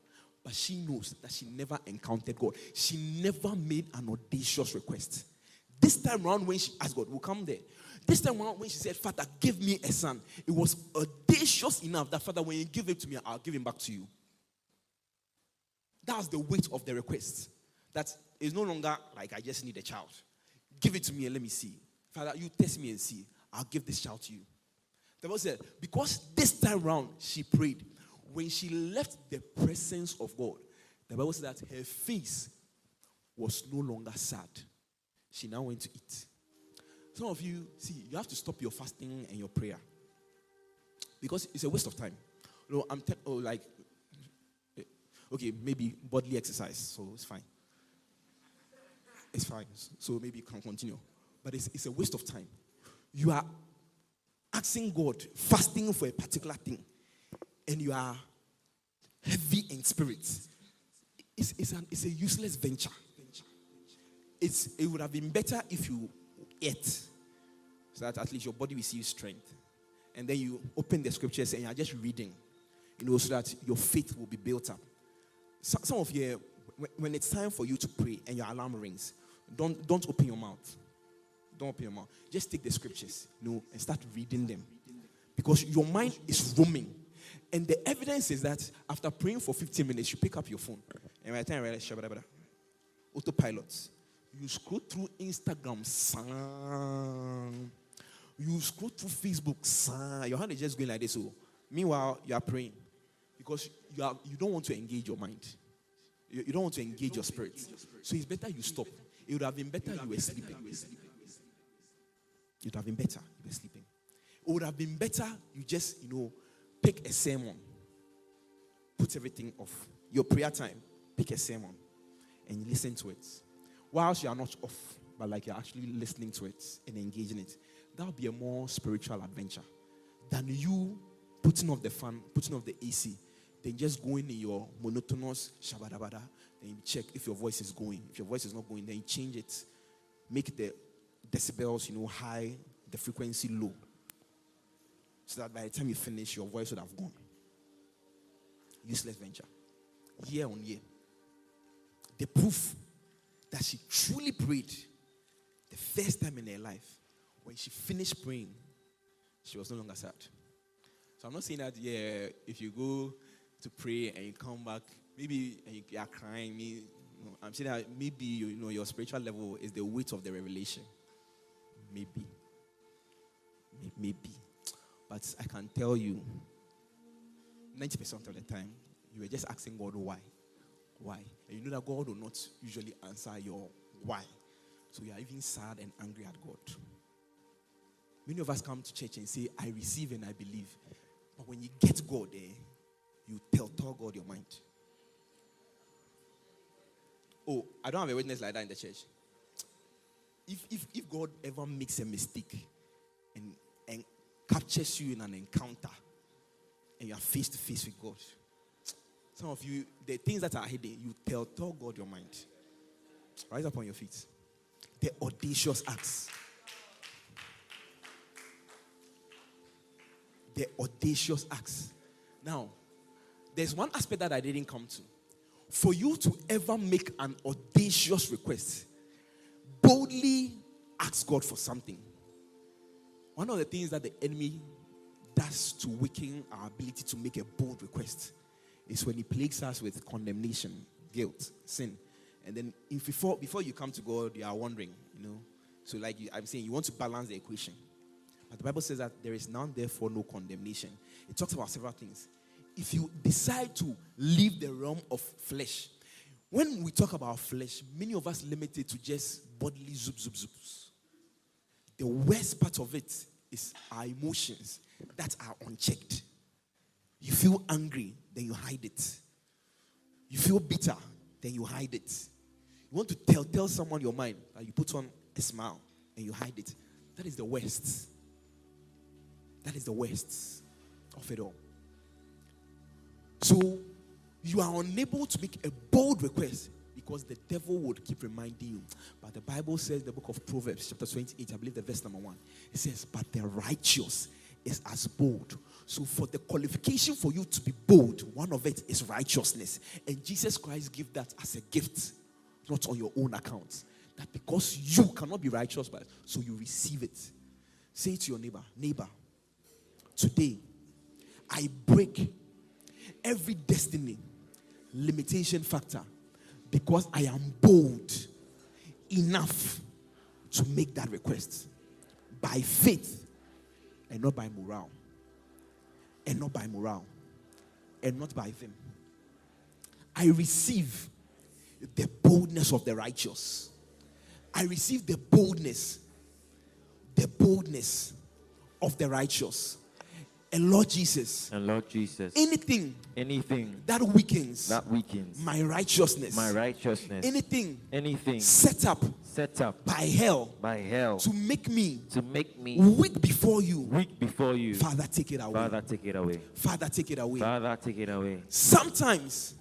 but she knows that she never encountered God. She never made an audacious request. This time around, when she asked God, we'll come there. This time around, when she said, Father, give me a son, it was audacious enough that, Father, when you give it to me, I'll give him back to you. That's the weight of the request. That is no longer like, I just need a child. Give it to me and let me see. Father, you test me and see. I'll give this child to you. The Bible said, because this time round she prayed, when she left the presence of God, the Bible said that her face was no longer sad. She now went to eat. Some of you, see, you have to stop your fasting and your prayer because it's a waste of time. No, I'm te- oh, like, eh, okay, maybe bodily exercise, so it's fine. it's fine. So maybe you can continue. But it's, it's a waste of time. You are asking God, fasting for a particular thing, and you are heavy in spirit. It's, it's, an, it's a useless venture. It's, it would have been better if you ate, so that at least your body receives strength. And then you open the scriptures and you're just reading, you know, so that your faith will be built up. Some, some of you, when it's time for you to pray and your alarm rings, don't, don't open your mouth. Don't open your mouth. Just take the scriptures, you know, and start reading them. Because your mind is roaming. And the evidence is that after praying for 15 minutes, you pick up your phone. And by the time you realize, autopilot. You scroll through Instagram, son. You scroll through Facebook, son. Your hand is just going like this. So, meanwhile, you are praying because you, are, you don't want to engage your mind. You, you don't want to engage your spirit. So it's better you stop. It would have been better you were sleeping. It would have been better you were sleeping. It would have been better you just, you know, pick a sermon, put everything off. Your prayer time, pick a sermon, and listen to it. Whilst you are not off, but like you're actually listening to it and engaging it, that would be a more spiritual adventure than you putting off the fan, putting off the AC, then just going in your monotonous shabadabada. Then you check if your voice is going. If your voice is not going, then you change it. Make the decibels, you know, high, the frequency low so that by the time you finish, your voice would have gone. Useless venture. Year on year. The proof that she truly prayed the first time in her life, when she finished praying, she was no longer sad. So I'm not saying that, yeah, if you go to pray and you come back, maybe you are crying, me, I'm saying that maybe you know your spiritual level is the weight of the revelation. Maybe. Maybe. But I can tell you, 90% of the time, you were just asking God why. Why? And you know that God will not usually answer your why. So you are even sad and angry at God. Many of us come to church and say, I receive and I believe. But when you get God there, you tell, tell God your mind. Oh, I don't have a witness like that in the church. If, if, if God ever makes a mistake and and captures you in an encounter and you are face to face with God. Some of you, the things that are hidden, you tell, tell God your mind. Rise up on your feet. The audacious acts. The audacious acts. Now, there's one aspect that I didn't come to. For you to ever make an audacious request, boldly ask God for something. One of the things that the enemy does to weaken our ability to make a bold request is when he plagues us with condemnation, guilt, sin. And then if before, before you come to God, you are wondering, you know. So, like you, I'm saying, you want to balance the equation. But the Bible says that there is none, therefore, no condemnation. It talks about several things. If you decide to leave the realm of flesh, when we talk about flesh, many of us limit it to just bodily zoop, zoop, zoops. The worst part of it is our emotions that are unchecked. You feel angry, then you hide it. You feel bitter, then you hide it. You want to tell tell someone your mind, that you put on a smile and you hide it. That is the worst. That is the worst of it all. So you are unable to make a bold request because the devil would keep reminding you. But the Bible says, the book of Proverbs, chapter 28, I believe the verse number one, it says, But the righteous is as bold. So, for the qualification for you to be bold, one of it is righteousness. And Jesus Christ gave that as a gift, not on your own account. That because you cannot be righteous, but so you receive it. Say to your neighbor, neighbor, today I break every destiny limitation factor because I am bold enough to make that request by faith and not by morale. And not by morale. And not by them. I receive the boldness of the righteous. I receive the boldness, the boldness of the righteous. And Lord Jesus, And Lord Jesus, anything anything that weakens that weakens my righteousness, my righteousness, anything anything set up set up by hell by hell to make me to make me weak before you, weak before you, Father, take it away. Father, take it away. Father, take it away. Father, take it away. Sometimes,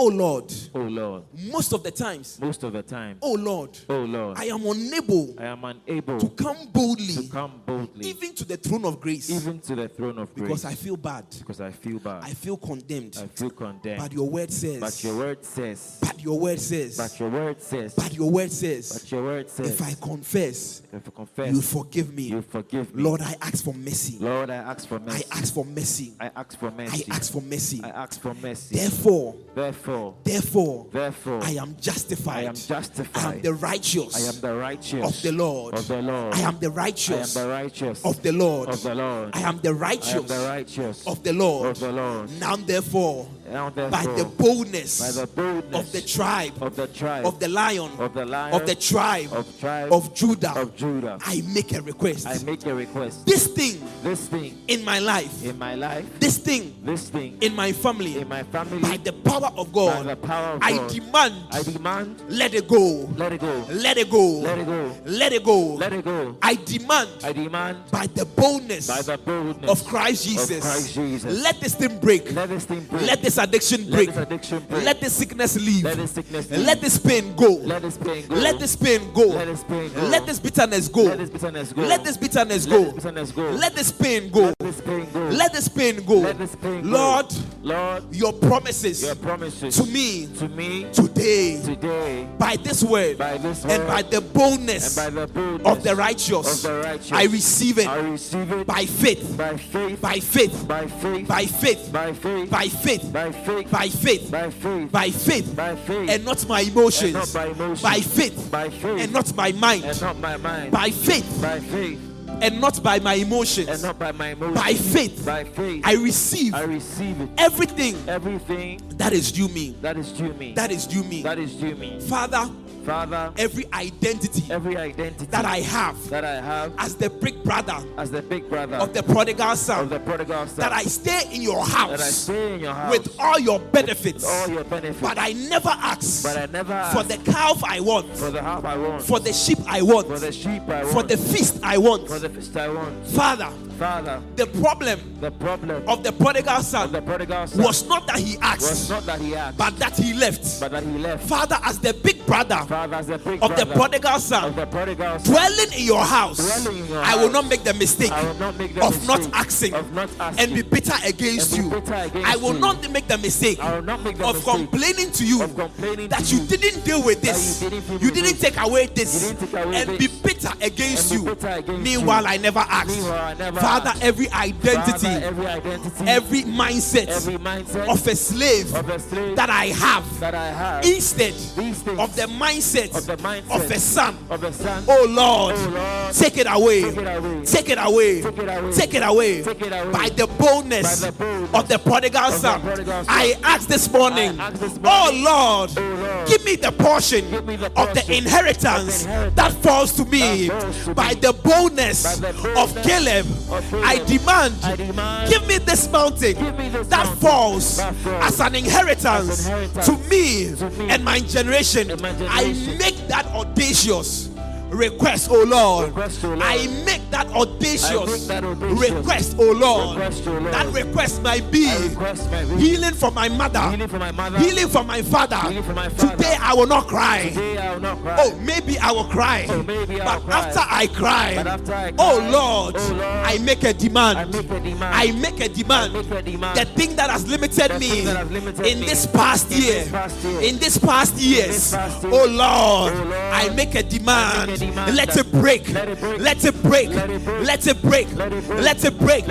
oh Lord, Oh Lord, most of the times, most of the time, oh Lord, oh Lord, I am unable I am unable to come boldly, to come boldly even to the throne of grace, even to the throne of grace. because I feel bad. because I feel bad. I feel condemned. I feel condemned. But your word says, But your word says, but your word says, but your word says, but your word says, but your word says, if I confess, if I confess, you forgive me. you forgive me. Lord, I ask for mercy. Lord, I ask for mercy. I mercy. ask for mercy. I ask for I ask for mercy. I ask for mercy. Therefore, Therefore, therefore, therefore, I am justified. I am justified. I am the righteous. I am the righteous of the Lord. Of the Lord. I am the righteous. I am the righteous of the Lord. Of the Lord. I am the righteous. I am the righteous of the Lord. Of the Lord. Now, therefore, by the boldness by the boldness of the tribe of the tribe of the lion of the lion of the tribe of tribe of Judah, of Judah, I make a request. I make a request. this thing This thing in my life, in my life, this thing this thing in my family, in my family, by the power of God, by the power of I God, demand, I demand, let it go, let it go, let it go, let it go, let it go. let it go. I demand, I demand by the boldness by the boldness of Christ Jesus, of Christ Jesus. let this thing break, let this thing break. let this addiction Let break, this addiction break. let this sickness leave, Let this sickness leave. let this pain go, Let this pain go. let this pain go, Let this pain go. let this bitterness go, Let this bitterness go. let this bitterness go, this bitterness go. let this pain go, Let this pain go. let this pain go. Let this pain go. Lord, Lord, your promises your promises to me to me today today by this word by this and by the and boldness by the boldness of the righteous, of the righteous, I receive it I receive it by faith, by faith, by faith, by faith, by faith, by faith, by faith, by faith, by faith, by faith, by faith, by faith, and not my emotions, not by emotions, by faith, by faith, and not my mind, and not my mind, by faith, by faith, and not by my and emotions, not by my emotions, by faith. by faith, I receive I receive it. everything Everything that is due me. that is due me, That is due me. that is due me, Father, Father. every identity Every identity that I have that I have as the big brother as the big brother of the prodigal son, of the prodigal son, that I stay in your that I house stay in your house with all your benefits, all your benefits, but I never ask but I never for ask the calf I want, for the half I want, for the sheep I want, for the sheep I want, for the feast I want. for the feast I want. Father, Father, the problem the problem of the prodigal son the prodigal son was not that he was asked, not that he asked, but that he left. but that he left. Father, as the big brother Father, as the big of the brother prodigal of son, the prodigal son, dwelling in your house, in your I will house. not make the mistake I will not make the of not asking of not asking and be bitter against you. bitter against I will not make the mistake I will not make the of mistake complaining to you complaining that to you you didn't deal with this, you didn't you didn't take away this, take away and this. be bitter against you. against Meanwhile, you. I never asked. Meanwhile, I never Father, every identity, Father, every identity, every mindset every mindset of a slave of a slave that I have that I have instead of the mindset of the mindset of a son. of a son. Oh Lord, Oh Lord, take it away. take it away. Take it away. Take it away. Take it away. Take it away. By the boldness, By the boldness of the prodigal son. son. I ask this morning, ask this oh Lord, oh Lord, give me the portion, me the of the portion inheritance, of the inheritance that falls to me falls to by me. the boldness, By the of Caleb. of Caleb. I demand, I demand, give me this mountain me this that mountain. falls that falls. as an inheritance, as inheritance. to me, to me and my generation. and my I make that audacious request, oh Lord. Request, O Lord. I make that audacious, make that audacious request, oh Lord. O Lord. That request might be request my healing for my mother, healing for my mother, healing for my father. For my father. Today I will not cry. Today I will not cry. Oh, maybe I will cry. Oh, but after I cry, But after I oh cry, Lord, oh Lord, I make a demand. I make a demand. I make a demand. I make a demand. The thing that has limited The me has limited in me this past in year, this past year, in this past years, this past year, oh oh Lord, I make a demand. Let it break. Let it break. Let it break. Let it break.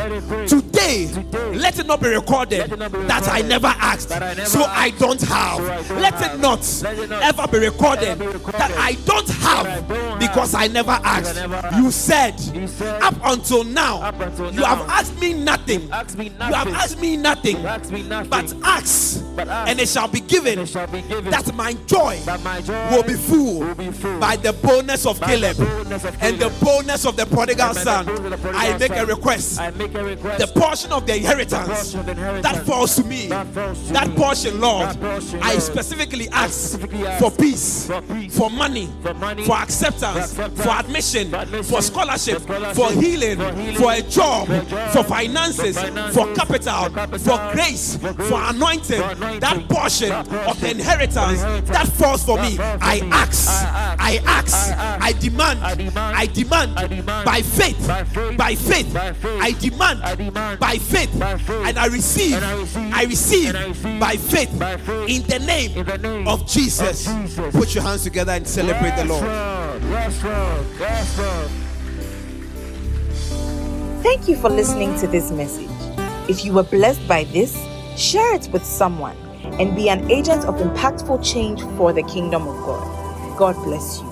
Today, let it not be recorded that I never asked, so I don't have. Let it not ever be recorded that I don't have because I never asked. You said up until now, you have asked me nothing. You have asked me nothing, but ask, and it shall be given that my joy will be full by the bonus of of Caleb and the boldness of the prodigal And by the son, boldness of the I make a request. I make a request. The portion of the inheritance portion of the inheritance that falls to me, that falls to that me, portion, Lord, I specifically ask for peace, for money, for acceptance, for admission, for scholarship, for healing, for a job, for a job, for finances, for capital, for grace, for anointing. That portion of the inheritance of the inheritance that falls for me, I ask, I ask, ask, I ask, I demand, I demand, I demand, I demand, by faith, by faith, by faith, by faith, I demand, I demand, by faith, by faith, and I receive, and I receive, I receive, I receive, by faith, by faith, in the name, in the name of Jesus. of Jesus. Put your hands together and celebrate the Lord. Lord. Yes, Lord. Yes, Lord. Thank you for listening to this message. If you were blessed by this, share it with someone and be an agent of impactful change for the kingdom of God. God bless you.